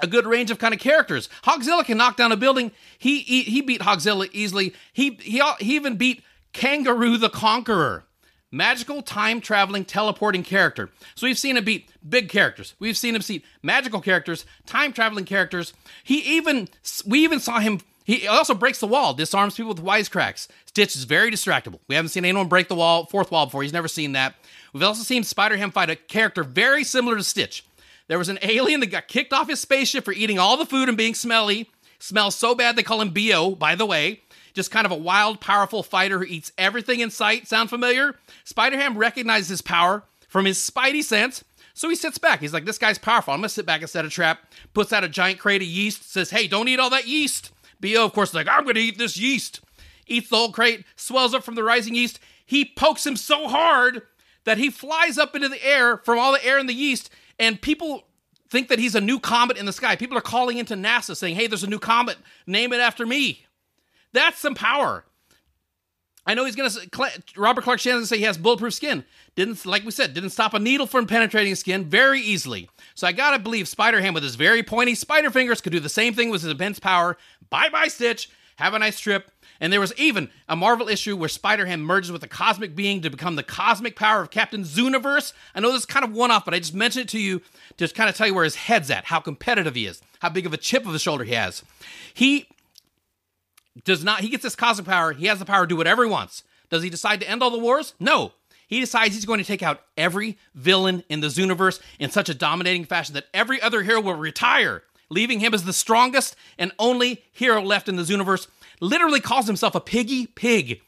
a good range of kind of characters. Hogzilla can knock down a building. He he, he beat Hogzilla easily. He he he even beat Kangaroo the Conqueror. Magical time traveling teleporting character. So we've seen him beat big characters. We've seen him beat magical characters, time traveling characters. He even we even saw him He also breaks the wall, disarms people with wisecracks. Stitch is very distractible. We haven't seen anyone break the wall, fourth wall before. He's never seen that. We've also seen Spider Ham fight a character very similar to Stitch. There was an alien that got kicked off his spaceship for eating all the food and being smelly. Smells so bad they call him Bo, by the way. Just kind of a wild, powerful fighter who eats everything in sight. Sound familiar? Spider Ham recognizes his power from his spidey sense. So he sits back. He's like, This guy's powerful. I'm going to sit back and set a trap. Puts out a giant crate of yeast. Says, Hey, don't eat all that yeast. Bo, of course, is like, I'm going to eat this yeast. Eats the whole crate, swells up from the rising yeast. He pokes him so hard that he flies up into the air from all the air in the yeast. And people think that he's a new comet in the sky. People are calling into NASA saying, Hey, there's a new comet. Name it after me. That's some power. I know he's gonna say, Robert Clark Shannon say he has bulletproof skin. Didn't like we said, didn't stop a needle from penetrating skin very easily. So I gotta believe Spider Ham with his very pointy spider fingers could do the same thing with his immense power. Bye bye Stitch. Have a nice trip. And there was even a Marvel issue where Spider Ham merges with a cosmic being to become the cosmic power of Captain Zooniverse. I know this is kind of one off, but I just mentioned it to you to kind of tell you where his head's at, how competitive he is, how big of a chip of the shoulder he has. He does not, he gets this cosmic power. He has the power to do whatever he wants. Does he decide to end all the wars? No. He decides he's going to take out every villain in the Zooniverse in such a dominating fashion that every other hero will retire, leaving him as the strongest and only hero left in the Zooniverse. Literally calls himself a piggy pig.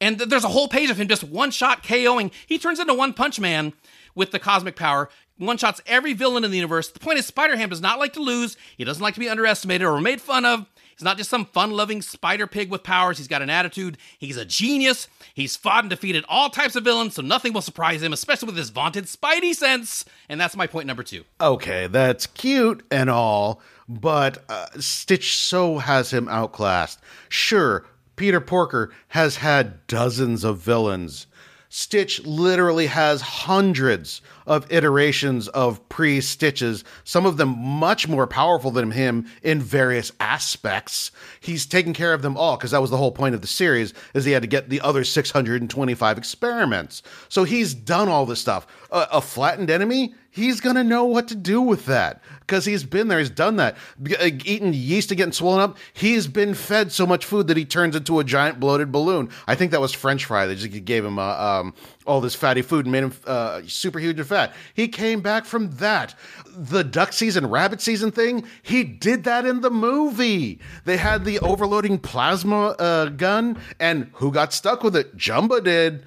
And there's a whole page of him just one shot KOing. He turns into One Punch Man with the cosmic power, one shots every villain in the universe. The point is, Spider Ham does not like to lose. He doesn't like to be underestimated or made fun of. He's not just some fun loving spider pig with powers. He's got an attitude. He's a genius. He's fought and defeated all types of villains, so nothing will surprise him, especially with his vaunted spidey sense. And that's my point number two. Okay, that's cute and all, but uh, Stitch so has him outclassed. Sure, Peter Porker has had dozens of villains. Stitch literally has hundreds of iterations of pre Stitches, some of them much more powerful than him in various aspects. He's taken care of them all because that was the whole point of the series is he had to get the other 625 experiments. So he's done all this stuff. Uh, a flattened enemy, he's going to know what to do with that because he's been there. He's done that. Uh, eating yeast and getting swollen up. He's been fed so much food that he turns into a giant bloated balloon. I think that was French fry. They just gave him a, um, all this fatty food and made him uh, super huge and fat. He came back from that. The duck season, rabbit season thing, he did that in the movie. They had the overloading plasma uh, gun, and who got stuck with it? Jumba did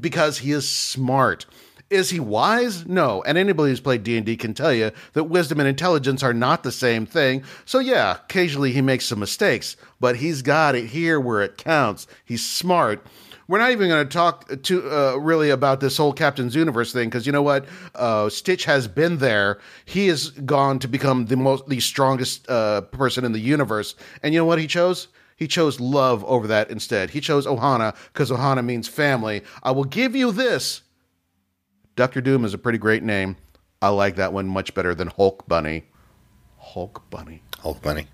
because he is smart. Is he wise? No. And anybody who's played D&D can tell you that wisdom and intelligence are not the same thing. So yeah, occasionally he makes some mistakes, but he's got it here where it counts. He's smart. We're not even going to talk to uh, really about this whole Captain's Universe thing because you know what? Uh, Stitch has been there. He has gone to become the most, the strongest uh, person in the universe. And you know what he chose? He chose love over that instead. He chose Ohana because Ohana means family. I will give you this Doctor Doom is a pretty great name. I like that one much better than Hulk Bunny. Hulk Bunny. Hulk Bunny.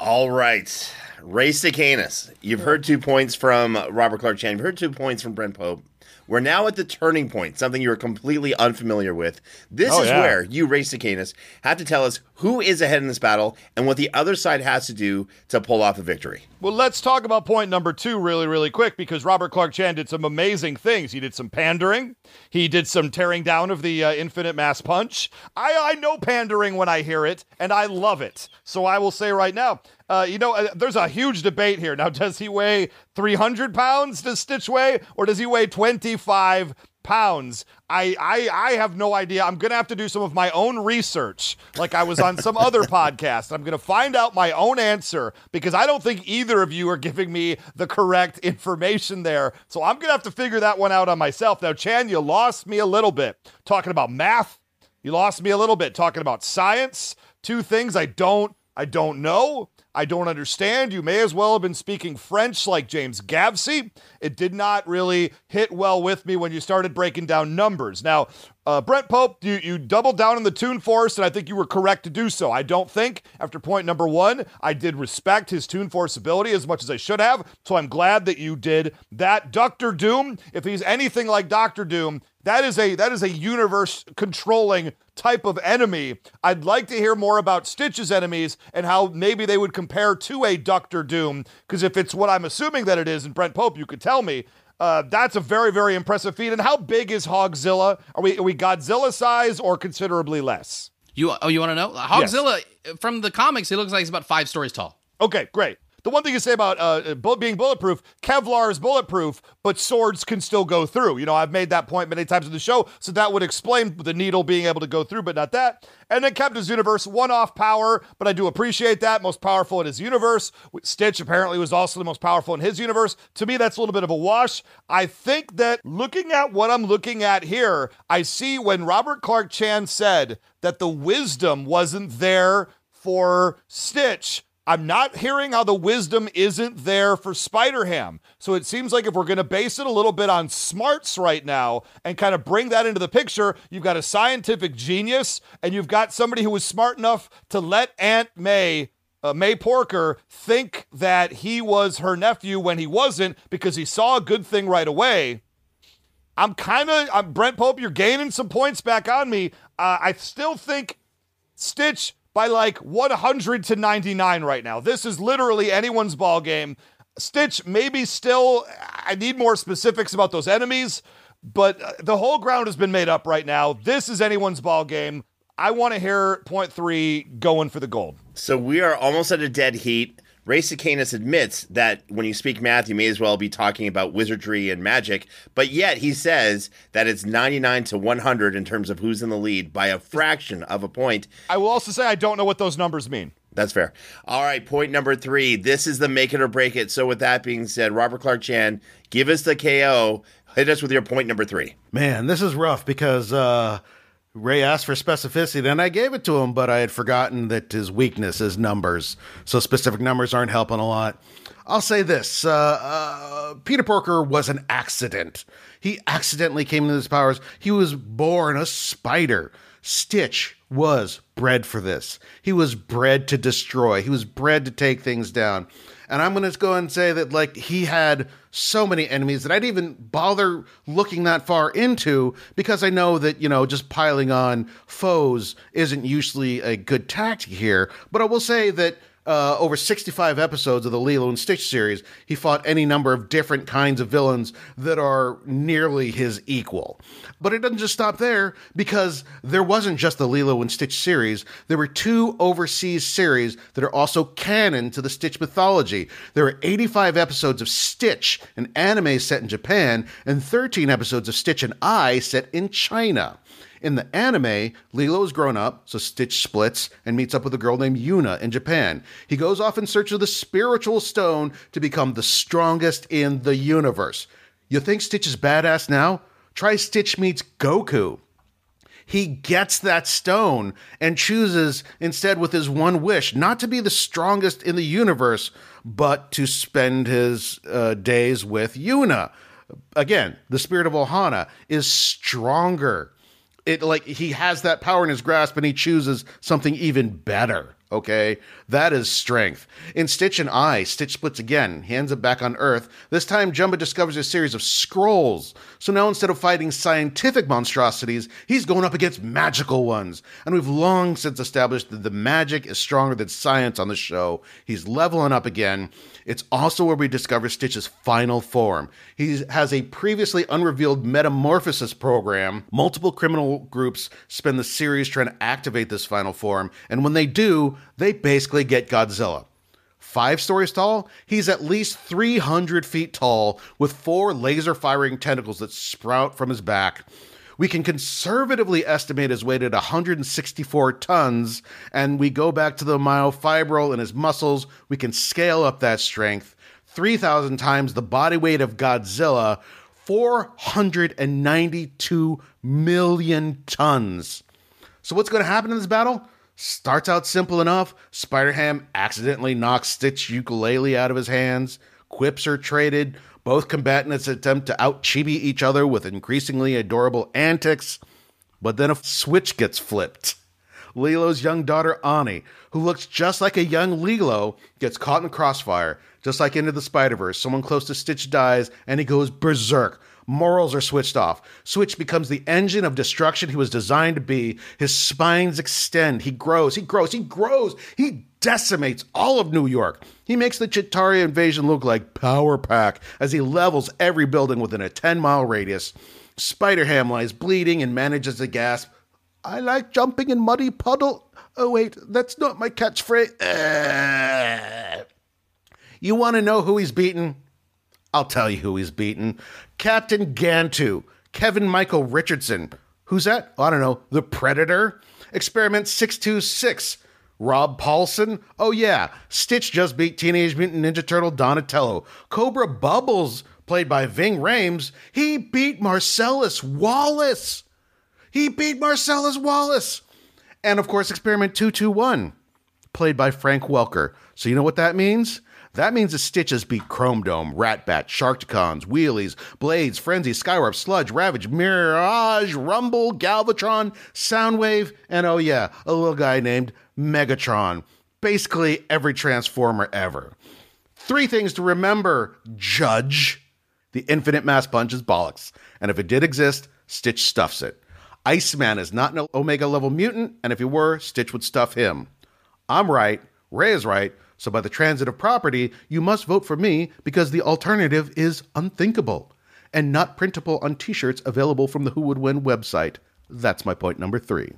All right. Ray Stacanis. You've heard two points from Robert Clark Chan. You've heard two points from Brent Pope. We're now at the turning point, something you're completely unfamiliar with. This Oh, is yeah. where you, Ray Stacanis, have to tell us who is ahead in this battle and what the other side has to do to pull off a victory. Well, let's talk about point number two really, really quick because Robert Clark Chan did some amazing things. He did some pandering. He did some tearing down of the uh, infinite mass punch. I, I know pandering when I hear it, and I love it. So I will say right now, uh, you know, uh, there's a huge debate here. Now, does he weigh 300 pounds? Does Stitch weigh, or does he weigh 25 pounds? I, I, I have no idea. I'm gonna have to do some of my own research, like I was on some other podcast. I'm gonna find out my own answer because I don't think either of you are giving me the correct information there. So I'm gonna have to figure that one out on myself. Now, Chan, you lost me a little bit talking about math. You lost me a little bit talking about science. Two things I don't I don't know. I don't understand. You may as well have been speaking French like James Gavsey. It did not really hit well with me when you started breaking down numbers. Now, uh, Brent Pope, you, you doubled down on the Toon Force, and I think you were correct to do so. I don't think, after point number one, I did respect his Toon Force ability as much as I should have. So I'm glad that you did that. Doctor Doom, if he's anything like Doctor Doom, that is a that is a universe controlling type of enemy. I'd like to hear more about Stitch's enemies and how maybe they would compare to a Doctor Doom, because if it's what I'm assuming that it is, and Brent Pope, you could tell me. Uh, that's a very, very impressive feat. And how big is Hogzilla? Are we are we Godzilla size or considerably less? You oh, you want to know? Hogzilla from the comics, he looks like he's about five stories tall. Okay, great. The one thing you say about uh, being bulletproof, Kevlar is bulletproof, but swords can still go through. You know, I've made that point many times in the show, so that would explain the needle being able to go through, but not that. And then Captain's Universe, one off power, but I do appreciate that. Most powerful in his universe. Stitch apparently was also the most powerful in his universe. To me, that's a little bit of a wash. I think that looking at what I'm looking at here, I see when Robert Clark Chan said that the wisdom wasn't there for Stitch I'm not hearing how the wisdom isn't there for Spider Ham. So it seems like if we're going to base it a little bit on smarts right now and kind of bring that into the picture, you've got a scientific genius and you've got somebody who was smart enough to let Aunt May. Uh, May Porker think that he was her nephew when he wasn't because he saw a good thing right away. I'm kind of, Brent Pope, you're gaining some points back on me. Uh, I still think Stitch by like 100 to 99 right now. This is literally anyone's ball game. Stitch, maybe still, I need more specifics about those enemies, but uh, the whole ground has been made up right now. This is anyone's ball game. I want to hear point three going for the gold. So we are almost at a dead heat. Ray Stacanis admits that when you speak math, you may as well be talking about wizardry and magic, but yet he says that it's 99 to 100 in terms of who's in the lead by a fraction of a point. I will also say I don't know what those numbers mean. That's fair. All right, point number three. This is the make it or break it. So, with that being said, Robert Clark Chan, give us the KO. Hit us with your point number three. Man, this is rough because uh, Ray asked for specificity, and I gave it to him, but I had forgotten that his weakness is numbers. So specific numbers aren't helping a lot. I'll say this uh, uh, Peter Porker was an accident. He accidentally came into his powers. He was born a spider. Stitch was bred for this. He was bred to destroy, he was bred to take things down. And I'm going to go and say that, like, he had so many enemies that I didn't even bother looking that far into because I know that, you know, just piling on foes isn't usually a good tactic here. But I will say that uh, over 65 episodes of the Lilo and Stitch series, he fought any number of different kinds of villains that are nearly his equal. But it doesn't just stop there because there wasn't just the Lilo and Stitch series. There were two overseas series that are also canon to the Stitch mythology. There are 85 episodes of Stitch, an anime set in Japan, and 13 episodes of Stitch and I set in China. In the anime, Lilo is grown up, so Stitch splits and meets up with a girl named Yuna in Japan. He goes off in search of the spiritual stone to become the strongest in the universe. You think Stitch is badass now? Try Stitch meets Goku. He gets that stone and chooses instead with his one wish not to be the strongest in the universe, but to spend his uh, days with Yuna. Again, the spirit of Ohana is stronger it like he has that power in his grasp and he chooses something even better. Okay, that is strength. In Stitch and I, Stitch splits again. He ends up back on Earth. This time, Jumba discovers a series of scrolls. So now, instead of fighting scientific monstrosities, he's going up against magical ones. And we've long since established that the magic is stronger than science on the show. He's leveling up again. It's also where we discover Stitch's final form. He has a previously unrevealed metamorphosis program. Multiple criminal groups spend the series trying to activate this final form, and when they do, they basically get Godzilla. Five stories tall, he's at least 300 feet tall with four laser firing tentacles that sprout from his back. We can conservatively estimate his weight at 164 tons, and we go back to the myofibril in his muscles. We can scale up that strength 3,000 times the body weight of Godzilla, 492 million tons. So, what's going to happen in this battle? Starts out simple enough. Spider Ham accidentally knocks Stitch ukulele out of his hands. Quips are traded. Both combatants attempt to out chibi each other with increasingly adorable antics. But then a switch gets flipped. Lilo's young daughter, Ani, who looks just like a young Lilo, gets caught in crossfire. Just like Into the Spider Verse, someone close to Stitch dies and he goes berserk. Morals are switched off. Stitch becomes the engine of destruction he was designed to be. His spines extend. He grows, he grows, he grows. He decimates all of New York. He makes the Chitauri invasion look like Power Pack as he levels every building within a 10 mile radius. Spider Ham lies bleeding and manages to gasp, I like jumping in muddy puddle. Oh, wait, that's not my catchphrase. Uh. You want to know who he's beaten? I'll tell you who he's beaten. Captain Gantu, Kevin Michael Richardson. Who's that? Oh, I don't know. The Predator? Experiment 626. Rob Paulsen? Oh, yeah. Stitch just beat Teenage Mutant Ninja Turtle Donatello. Cobra Bubbles, played by Ving Rhames, he beat Marcellus Wallace. He beat Marcellus Wallace. And of course, Experiment 221, played by Frank Welker. So you know what that means? That means the Stitches beat Chrome Dome, Ratbat, Sharkticons, Wheelies, Blades, Frenzy, Skywarp, Sludge, Ravage, Mirage, Rumble, Galvatron, Soundwave, and oh yeah, a little guy named Megatron. Basically every Transformer ever. Three things to remember, Judge. The infinite mass punch is bollocks. And if it did exist, Stitch stuffs it. Iceman is not an Omega level mutant, and if he were, Stitch would stuff him. I'm right, Ray is right, so by the transitive property, you must vote for me because the alternative is unthinkable and not printable on t shirts available from the Who Would Win website. That's my point number three.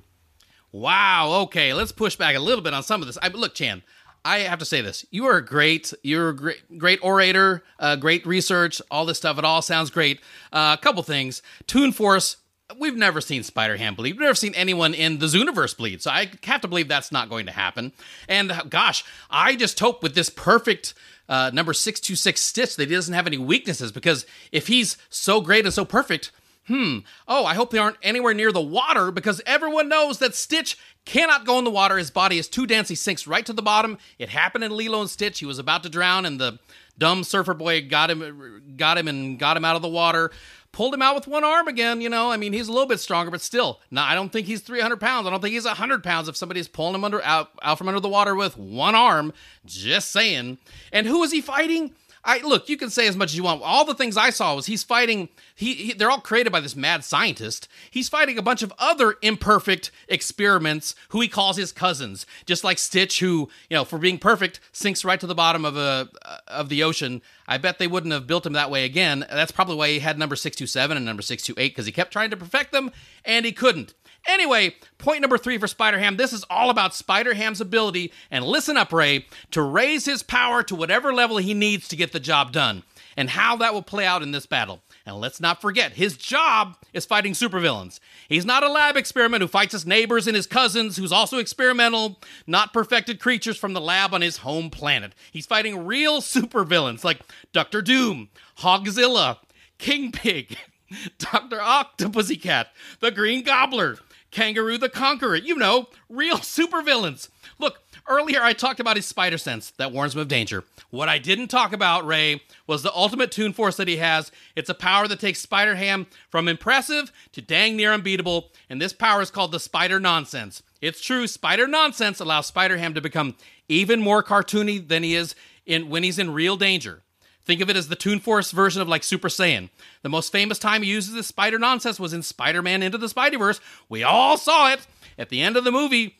Wow. Okay, let's push back a little bit on some of this. I, look, Chan, I have to say this: you are great. You're a great, great orator, uh, great research, all this stuff. It all sounds great. Uh, a couple things. Toon Force. We've never seen Spider Ham bleed. We've never seen anyone in the Zooniverse bleed. So I have to believe that's not going to happen. And uh, gosh, I just hope with this perfect uh, number 626 Stitch that he doesn't have any weaknesses because if he's so great and so perfect, hmm, oh, I hope they aren't anywhere near the water because everyone knows that Stitch cannot go in the water. His body is too dense. He sinks right to the bottom. It happened in Lilo and Stitch. He was about to drown, and the dumb surfer boy got him, got him, and got him out of the water. Pulled him out with one arm again. You know, I mean, he's a little bit stronger, but still, no, I don't think he's 300 pounds. I don't think he's 100 pounds if somebody's pulling him under out, out from under the water with one arm. Just saying. And who is he fighting? I look, you can say as much as you want. All the things I saw was he's fighting. He, he, they're all created by this mad scientist. He's fighting a bunch of other imperfect experiments who he calls his cousins, just like Stitch, who you know for being perfect sinks right to the bottom of a of the ocean. I bet they wouldn't have built him that way again. That's probably why he had number six two seven and number six two eight because he kept trying to perfect them and he couldn't. Anyway, point number three for Spider Ham. This is all about Spider Ham's ability, and listen up, Ray, to raise his power to whatever level he needs to get the job done, and how that will play out in this battle. And let's not forget, his job is fighting supervillains. He's not a lab experiment who fights his neighbors and his cousins, who's also experimental, not perfected creatures from the lab on his home planet. He's fighting real supervillains like Doctor Doom, Hogzilla, King Pig, Dr. Octopussycat, the Green Gobbler, Kangaroo the Conqueror, you know, real supervillains. Look, earlier I talked about his spider sense that warns him of danger. What I didn't talk about, Ray, was the ultimate Toon Force that he has. It's a power that takes Spider Ham from impressive to dang near unbeatable, and this power is called the Spider Nonsense. It's true, Spider Nonsense allows Spider Ham to become even more cartoony than he is in when he's in real danger. Think of it as the Toon Force version of like Super Saiyan. The most famous time he uses this spider nonsense was in Spider Man Into the Spideyverse. We all saw it at the end of the movie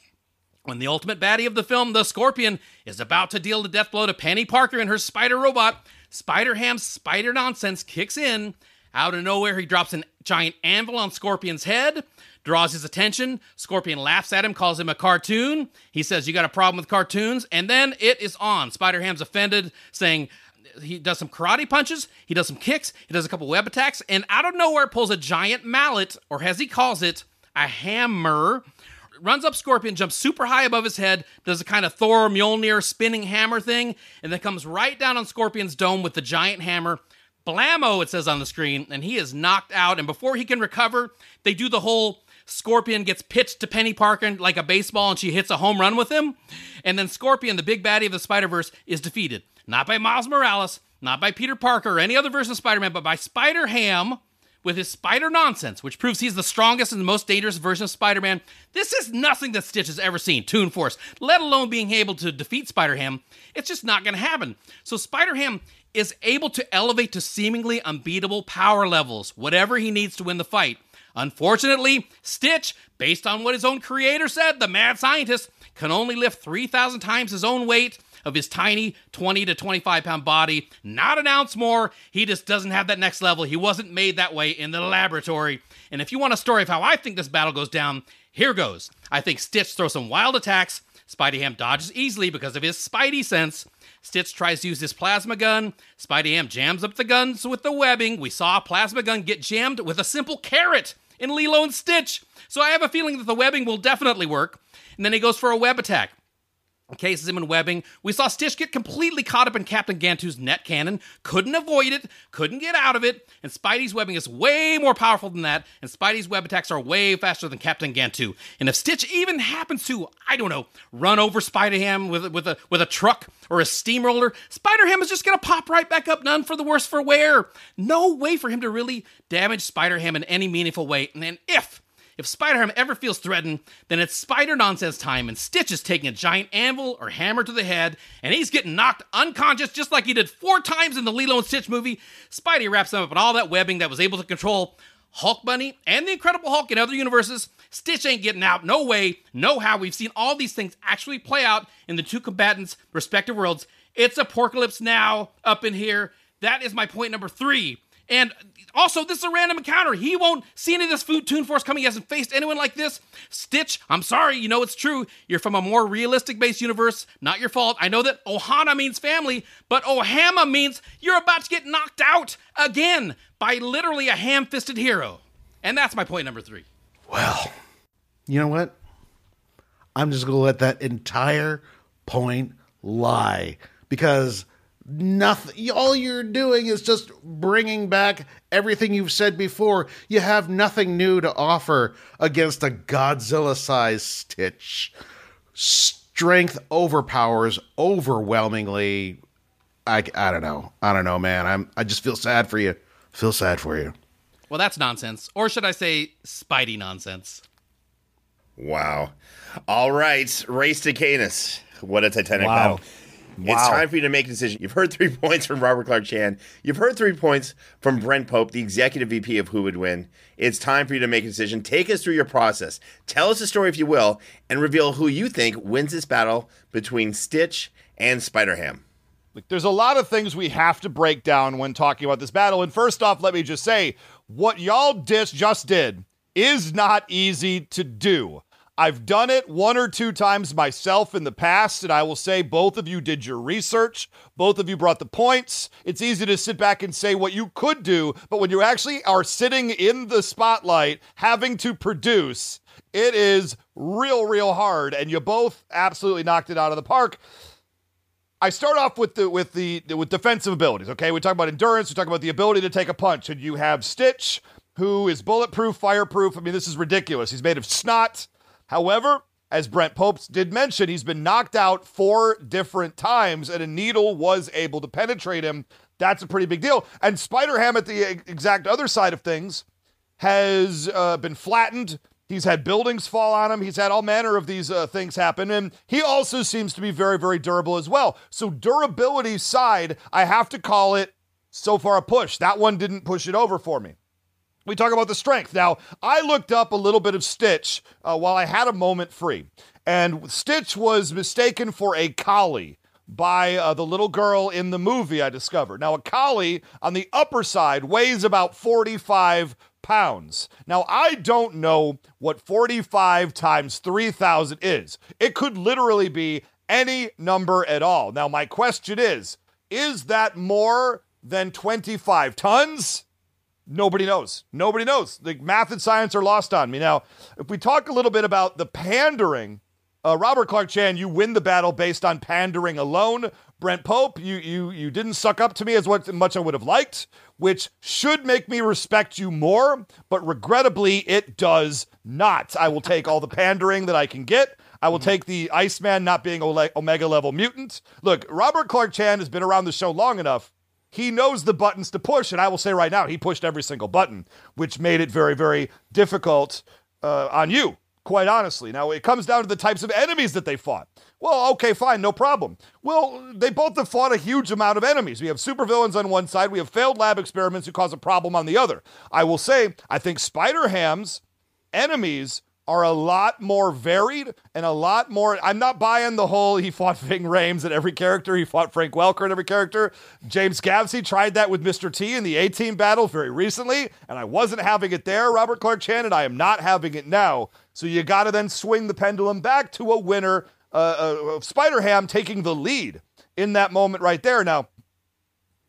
when the ultimate baddie of the film, the Scorpion, is about to deal the death blow to Peni Parker and her spider robot. Spider Ham's spider nonsense kicks in. Out of nowhere, he drops a giant anvil on Scorpion's head, draws his attention. Scorpion laughs at him, calls him a cartoon. He says, You got a problem with cartoons? And then it is on. Spider Ham's offended, saying, he does some karate punches, he does some kicks, he does a couple web attacks, and out of nowhere pulls a giant mallet, or as he calls it, a hammer. Runs up Scorpion, jumps super high above his head, does a kind of Thor Mjolnir spinning hammer thing, and then comes right down on Scorpion's dome with the giant hammer. Blammo, it says on the screen, and he is knocked out. And before he can recover, they do the whole Scorpion gets pitched to Peni Parker like a baseball and she hits a home run with him. And then Scorpion, the big baddie of the Spider Verse, is defeated. Not by Miles Morales, not by Peter Parker or any other version of Spider Man, but by Spider Ham with his spider nonsense, which proves he's the strongest and the most dangerous version of Spider Man. This is nothing that Stitch has ever seen, Toon Force, let alone being able to defeat Spider Ham. It's just not going to happen. So, Spider Ham is able to elevate to seemingly unbeatable power levels, whatever he needs to win the fight. Unfortunately, Stitch, based on what his own creator said, the mad scientist, can only lift 3,000 times his own weight of his tiny 20 to 25 pound body, not an ounce more. He just doesn't have that next level. He wasn't made that way in the laboratory. And if you want a story of how I think this battle goes down, here goes. I think Stitch throws some wild attacks. Spidey Ham dodges easily because of his spidey sense. Stitch tries to use his plasma gun. Spidey Ham jams up the guns with the webbing. We saw a plasma gun get jammed with a simple carrot in Lilo and Stitch. So I have a feeling that the webbing will definitely work. And then he goes for a web attack cases him in webbing. We saw Stitch get completely caught up in Captain Gantu's net cannon, couldn't avoid it, couldn't get out of it, and Spidey's webbing is way more powerful than that, and Spidey's web attacks are way faster than Captain Gantu. And if Stitch even happens to, I don't know, run over Spider-Ham with, with, a, with a truck or a steamroller, Spider-Ham is just gonna pop right back up, none for the worse for wear. No way for him to really damage Spider-Ham in any meaningful way. And then if if Spider Ham ever feels threatened, then it's Spider Nonsense time, and Stitch is taking a giant anvil or hammer to the head, and he's getting knocked unconscious just like he did four times in the Lilo and Stitch movie. Spidey wraps him up in all that webbing that was able to control Hulk Bunny and the Incredible Hulk in other universes. Stitch ain't getting out. No way, no how. We've seen all these things actually play out in the two combatants' respective worlds. It's apocalypse now up in here. That is my point number three. And also, this is a random encounter. He won't see any of this food Toon Force coming. He hasn't faced anyone like this. Stitch, I'm sorry, you know it's true. You're from a more realistic based universe. Not your fault. I know that Ohana means family, but Ohama means you're about to get knocked out again by literally a ham fisted hero. And that's my point number three. Well, you know what? I'm just going to let that entire point lie because nothing. All you're doing is just bringing back everything you've said before. You have nothing new to offer against a godzilla sized stitch. Strength overpowers overwhelmingly. I i don't know. I don't know man. I'm i just feel sad for you. Feel sad for you. Well that's nonsense. Or should i say spidey nonsense? Wow. All right. Ray Stacanis. What a titanic Wow. battle Wow. It's time for you to make a decision. You've heard three points from Robert Clark Chan. You've heard three points from Brent Pope, the executive VP of Who Would Win. It's time for you to make a decision. Take us through your process. Tell us a story, if you will, and reveal who you think wins this battle between Stitch and Spider Ham. Like, there's a lot of things we have to break down when talking about this battle. And first off, let me just say what y'all dis- just did is not easy to do. I've done it one or two times myself in the past, and I will say both of you did your research. Both of you brought the points. It's easy to sit back and say what you could do, but when you actually are sitting in the spotlight having to produce, it is real, real hard. And you both absolutely knocked it out of the park. I start off with the with the with defensive abilities. Okay, we talk about endurance. We talk about the ability to take a punch, and you have Stitch, who is bulletproof, fireproof. I mean, this is ridiculous. He's made of snot. However, as Brent Popes did mention, he's been knocked out four different times, and a needle was able to penetrate him. That's a pretty big deal. And Spider Ham, at the exact other side of things, has uh, been flattened. He's had buildings fall on him. He's had all manner of these uh, things happen. And he also seems to be very, very durable as well. So, durability side, I have to call it so far a push. That one didn't push it over for me. We talk about the strength. Now, I looked up a little bit of Stitch uh, while I had a moment free. And Stitch was mistaken for a collie by uh, the little girl in the movie I discovered. Now, a collie on the upper side weighs about 45 pounds. Now, I don't know what 45 times 3,000 is. It could literally be any number at all. Now, my question is is that more than 25 tons? Nobody knows. Nobody knows. The math and science are lost on me. Now, if we talk a little bit about the pandering, uh, Robert Clark Chan, you win the battle based on pandering alone. Brent Pope, you you you didn't suck up to me as what, much I would have liked, which should make me respect you more, but regrettably it does not. I will take all the pandering that I can get. I will take the Iceman not being Omega level mutant. Look, Robert Clark Chan has been around the show long enough. He knows the buttons to push. And I will say right now, he pushed every single button, which made it very, very difficult uh, on you, quite honestly. Now, it comes down to the types of enemies that they fought. Well, okay, fine, no problem. Well, they both have fought a huge amount of enemies. We have supervillains on one side, we have failed lab experiments who cause a problem on the other. I will say, I think Spider Ham's enemies are a lot more varied and a lot more. I'm not buying the whole he fought Ving Rhames at every character, he fought Frank Welker at every character. James Gavsey tried that with Mr. T in the A Team battle very recently, and I wasn't having it there, Robert Clark Chan, and I am not having it now. So you got to then swing the pendulum back to a winner uh, uh, Spider Ham taking the lead in that moment right there. Now,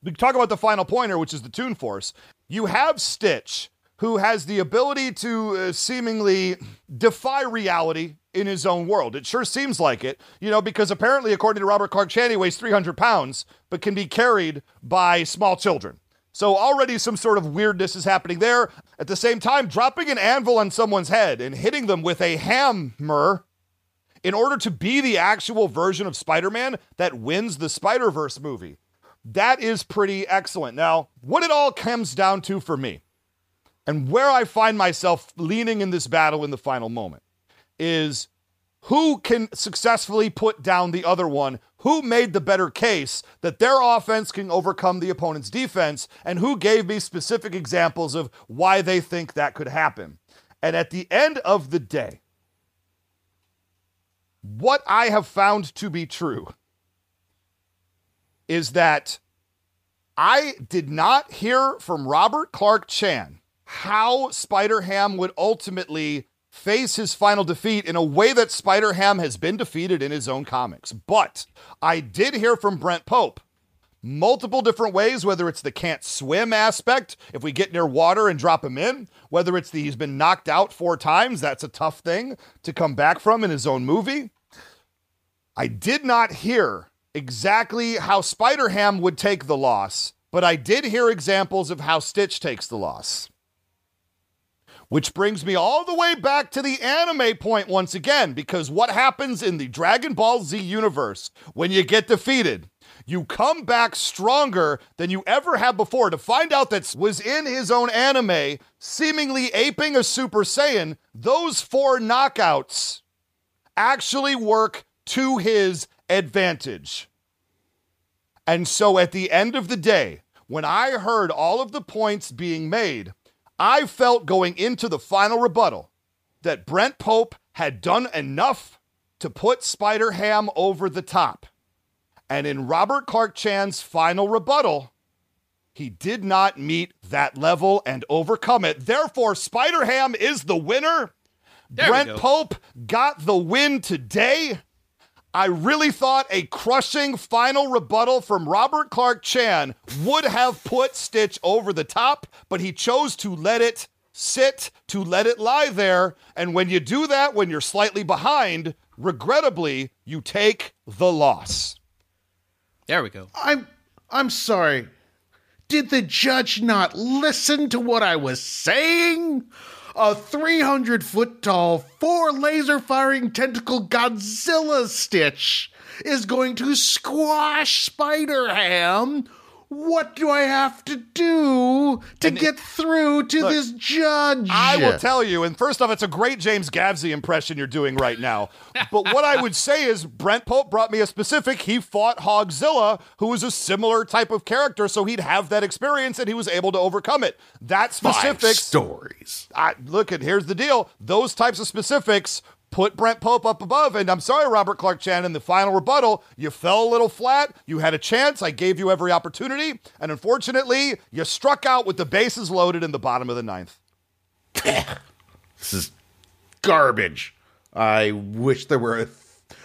we talk about the final pointer, which is the Toon Force. You have Stitch who has the ability to uh, seemingly defy reality in his own world. It sure seems like it, you know, because apparently, according to Robert Clark Chan, he weighs 300 pounds, but can be carried by small children. So already some sort of weirdness is happening there. At the same time, dropping an anvil on someone's head and hitting them with a hammer in order to be the actual version of Spider Man that wins the Spider Verse movie. That is pretty excellent. Now, what it all comes down to for me and where I find myself leaning in this battle in the final moment is who can successfully put down the other one, who made the better case that their offense can overcome the opponent's defense, and who gave me specific examples of why they think that could happen. And at the end of the day, what I have found to be true is that I did not hear from Robert Clark Chan how Spider Ham would ultimately face his final defeat in a way that Spider Ham has been defeated in his own comics. But I did hear from Brent Pope multiple different ways, whether it's the can't swim aspect, if we get near water and drop him in, whether it's the he's been knocked out four times, that's a tough thing to come back from in his own movie. I did not hear exactly how Spider Ham would take the loss, but I did hear examples of how Stitch takes the loss. Which brings me all the way back to the anime point once again, because what happens in the Dragon Ball Z universe when you get defeated? You come back stronger than you ever have before. To find out that was in his own anime, seemingly aping a Super Saiyan, those four knockouts actually work to his advantage. And so at the end of the day, when I heard all of the points being made, I felt going into the final rebuttal that Brent Pope had done enough to put Spider Ham over the top. And in Robert Clark Chan's final rebuttal, he did not meet that level and overcome it. Therefore, Spider Ham is the winner. There Brent. Pope got the win today. I really thought a crushing final rebuttal from Robert Clark Chan would have put Stitch over the top, but he chose to let it sit, to let it lie there. And when you do that, when you're slightly behind, regrettably, you take the loss. There we go. I'm I'm sorry. Did the judge not listen to what I was saying? A 300 foot tall, four laser firing tentacle Godzilla Stitch is going to squash Spider Ham. What do I have to do to get through to Look, this judge? I will tell you, and first off, it's a great James Gavsey impression you're doing right now. But what I would say is Brent Pope brought me a specific. He fought Hogzilla, who was a similar type of character, so he'd have that experience and he was able to overcome it. That Five specifics stories. I, look at here's the deal. Those types of specifics put Brent Pope up above. And I'm sorry, Robert Clark Chan, in the final rebuttal, you fell a little flat. You had a chance. I gave you every opportunity. And unfortunately, you struck out with the bases loaded in the bottom of the ninth. This is garbage. I wish there were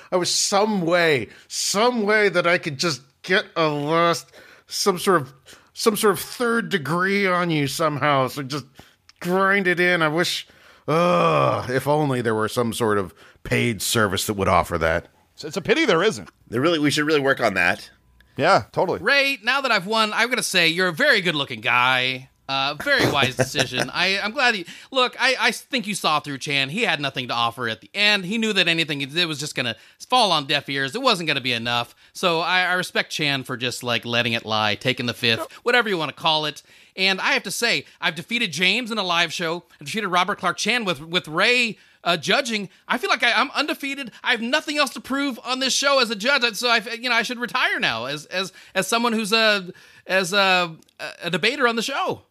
I was some way, some way that I could just get a last some sort of some sort of third degree on you somehow. So just grind it in. I wish uh if only there were some sort of paid service that would offer that. So it's a pity there isn't. They really, we should really work on that. Yeah, totally. Ray, now that I've won, I'm going to say you're a very good looking guy. Uh, very wise decision. I, I'm glad he. Look, I, I think you saw through Chan. He had nothing to offer at the end. He knew that anything he did was just going to fall on deaf ears. It wasn't going to be enough. So I, I respect Chan for just like letting it lie, taking the fifth, whatever you want to call it. And I have to say, I've defeated James in a live show. I defeated Robert Clark Chan with with Ray uh, judging. I feel like I, am undefeated. I have nothing else to prove on this show as a judge. So I, you know, I should retire now as as as someone who's a as a, a debater on the show.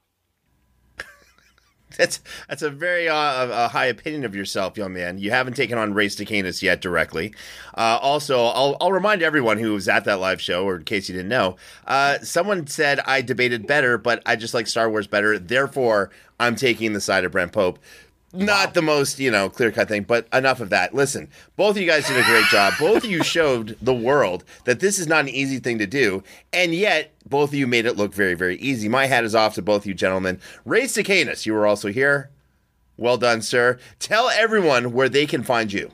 That's that's a very uh, a high opinion of yourself, young man. You haven't taken on Ray Stacanis yet directly. Uh, also, I'll, I'll remind everyone who was at that live show, or in case you didn't know, uh, someone said I debated better, but I just like Star Wars better. Therefore, I'm taking the side of Brent Pope. Not wow. the most, you know, clear cut thing, but enough of that. Listen, both of you guys did a great job. Both of you showed the world that this is not an easy thing to do, and yet both of you made it look very, very easy. My hat is off to both of you gentlemen. Ray Stacanis, you were also here. Well done, sir. Tell everyone where they can find you.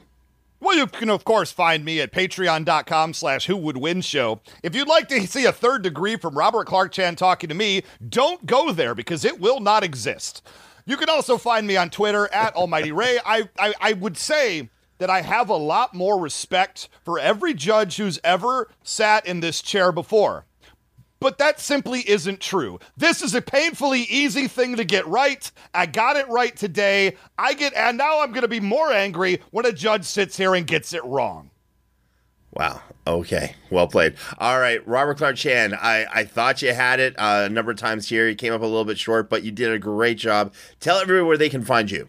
Well, you can, of course, find me at patreon.com slash who would win show. If you'd like to see a third degree from Robert Clark Chan talking to me, don't go there because it will not exist. You can also find me on Twitter at Almighty Ray. I, I, I would say that I have a lot more respect for every judge who's ever sat in this chair before. But that simply isn't true. This is a painfully easy thing to get right. I got it right today. I get, and now I'm going to be more angry when a judge sits here and gets it wrong. Wow. Okay. Well played. All right, Robert Clark Chan. I, I thought you had it uh, a number of times here. You came up a little bit short, but you did a great job. Tell everyone where they can find you.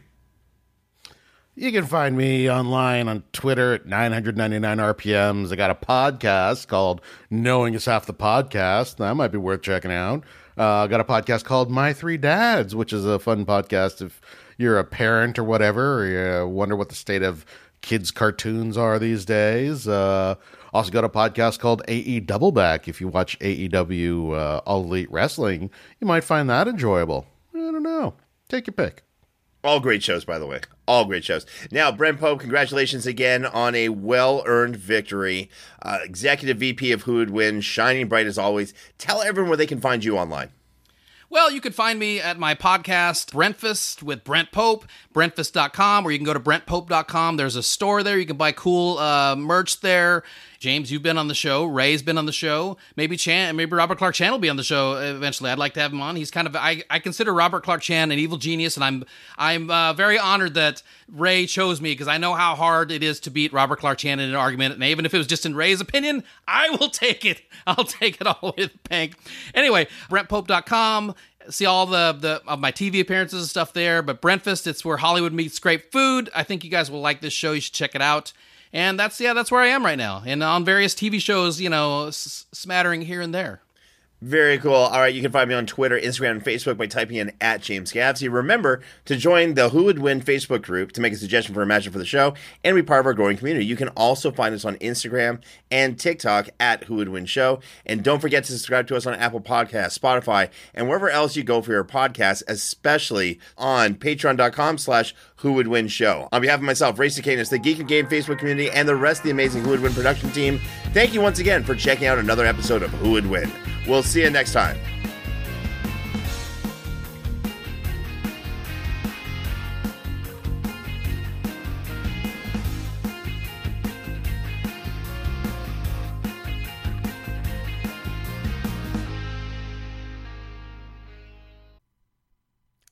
You can find me online on Twitter at 999 RPMs. I got a podcast called Knowing is Half the Podcast. That might be worth checking out. Uh, I got a podcast called My Three Dads, which is a fun podcast if you're a parent or whatever, or you wonder what the state of kids' cartoons are these days. Uh, also got a podcast called AE Doubleback. If you watch AEW uh, All Elite Wrestling, you might find that enjoyable. I don't know. Take your pick. All great shows, by the way. All great shows. Now, Brent Pope, congratulations again on a well earned victory. Uh, Executive VP of Who Would Win, shining bright as always. Tell everyone where they can find you online. Well, you can find me at my podcast, Brentfast with Brent Pope, brentfast.com, or you can go to brentpope.com. There's a store there. You can buy cool uh, merch there. James, you've been on the show. Ray's been on the show. Maybe Chan, maybe Robert Clark Chan will be on the show eventually. I'd like to have him on. He's kind of I, I consider Robert Clark Chan an evil genius, and I'm I'm uh, very honored that Ray chose me because I know how hard it is to beat Robert Clark Chan in an argument. And even if it was just in Ray's opinion, I will take it. I'll take it all with bank. Anyway, BrentPope.com see all the the of my TV appearances and stuff there. But Brentfast, it's where Hollywood meets great food. I think you guys will like this show. You should check it out. And that's yeah, that's where I am right now, and on various TV shows, you know, s- smattering here and there. Very cool. All right, you can find me on Twitter, Instagram, and Facebook by typing in at James Gavsey. Remember to join the Who Would Win Facebook group to make a suggestion for a matchup for the show and be part of our growing community. You can also find us on Instagram and TikTok at Who Would Win Show. And don't forget to subscribe to us on Apple Podcasts, Spotify, and wherever else you go for your podcasts, especially on patreon.com slash Who Would Win Show. On behalf of myself, Ray Stacanis, the Geek and Game Facebook community, and the rest of the amazing Who Would Win production team, thank you once again for checking out another episode of Who Would Win. We'll see you next time.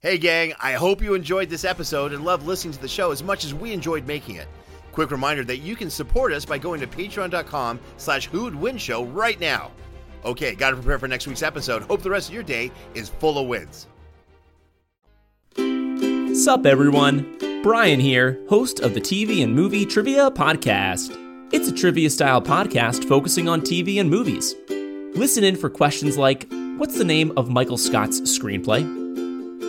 Hey, gang, I hope you enjoyed this episode and loved listening to the show as much as we enjoyed making it. Quick reminder that you can support us by going to patreon.com slash who'd win show right now. Okay, got to prepare for next week's episode. Hope the rest of your day is full of wins. Sup, everyone? Brian here, host of the TV and Movie Trivia Podcast. It's a trivia style podcast focusing on TV and movies. Listen in for questions like What's the name of Michael Scott's screenplay?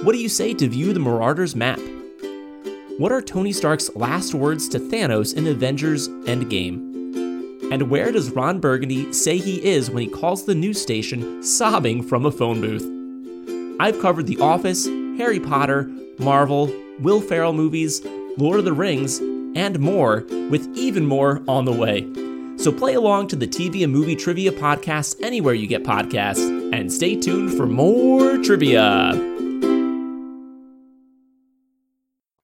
What do you say to view the Marauders map? What are Tony Stark's last words to Thanos in Avengers Endgame? And where does Ron Burgundy say he is when he calls the news station sobbing from a phone booth? I've covered The Office, Harry Potter, Marvel, Will Ferrell movies, Lord of the Rings, and more, with even more on the way. So play along to the TV and movie trivia podcast anywhere you get podcasts, and stay tuned for more trivia.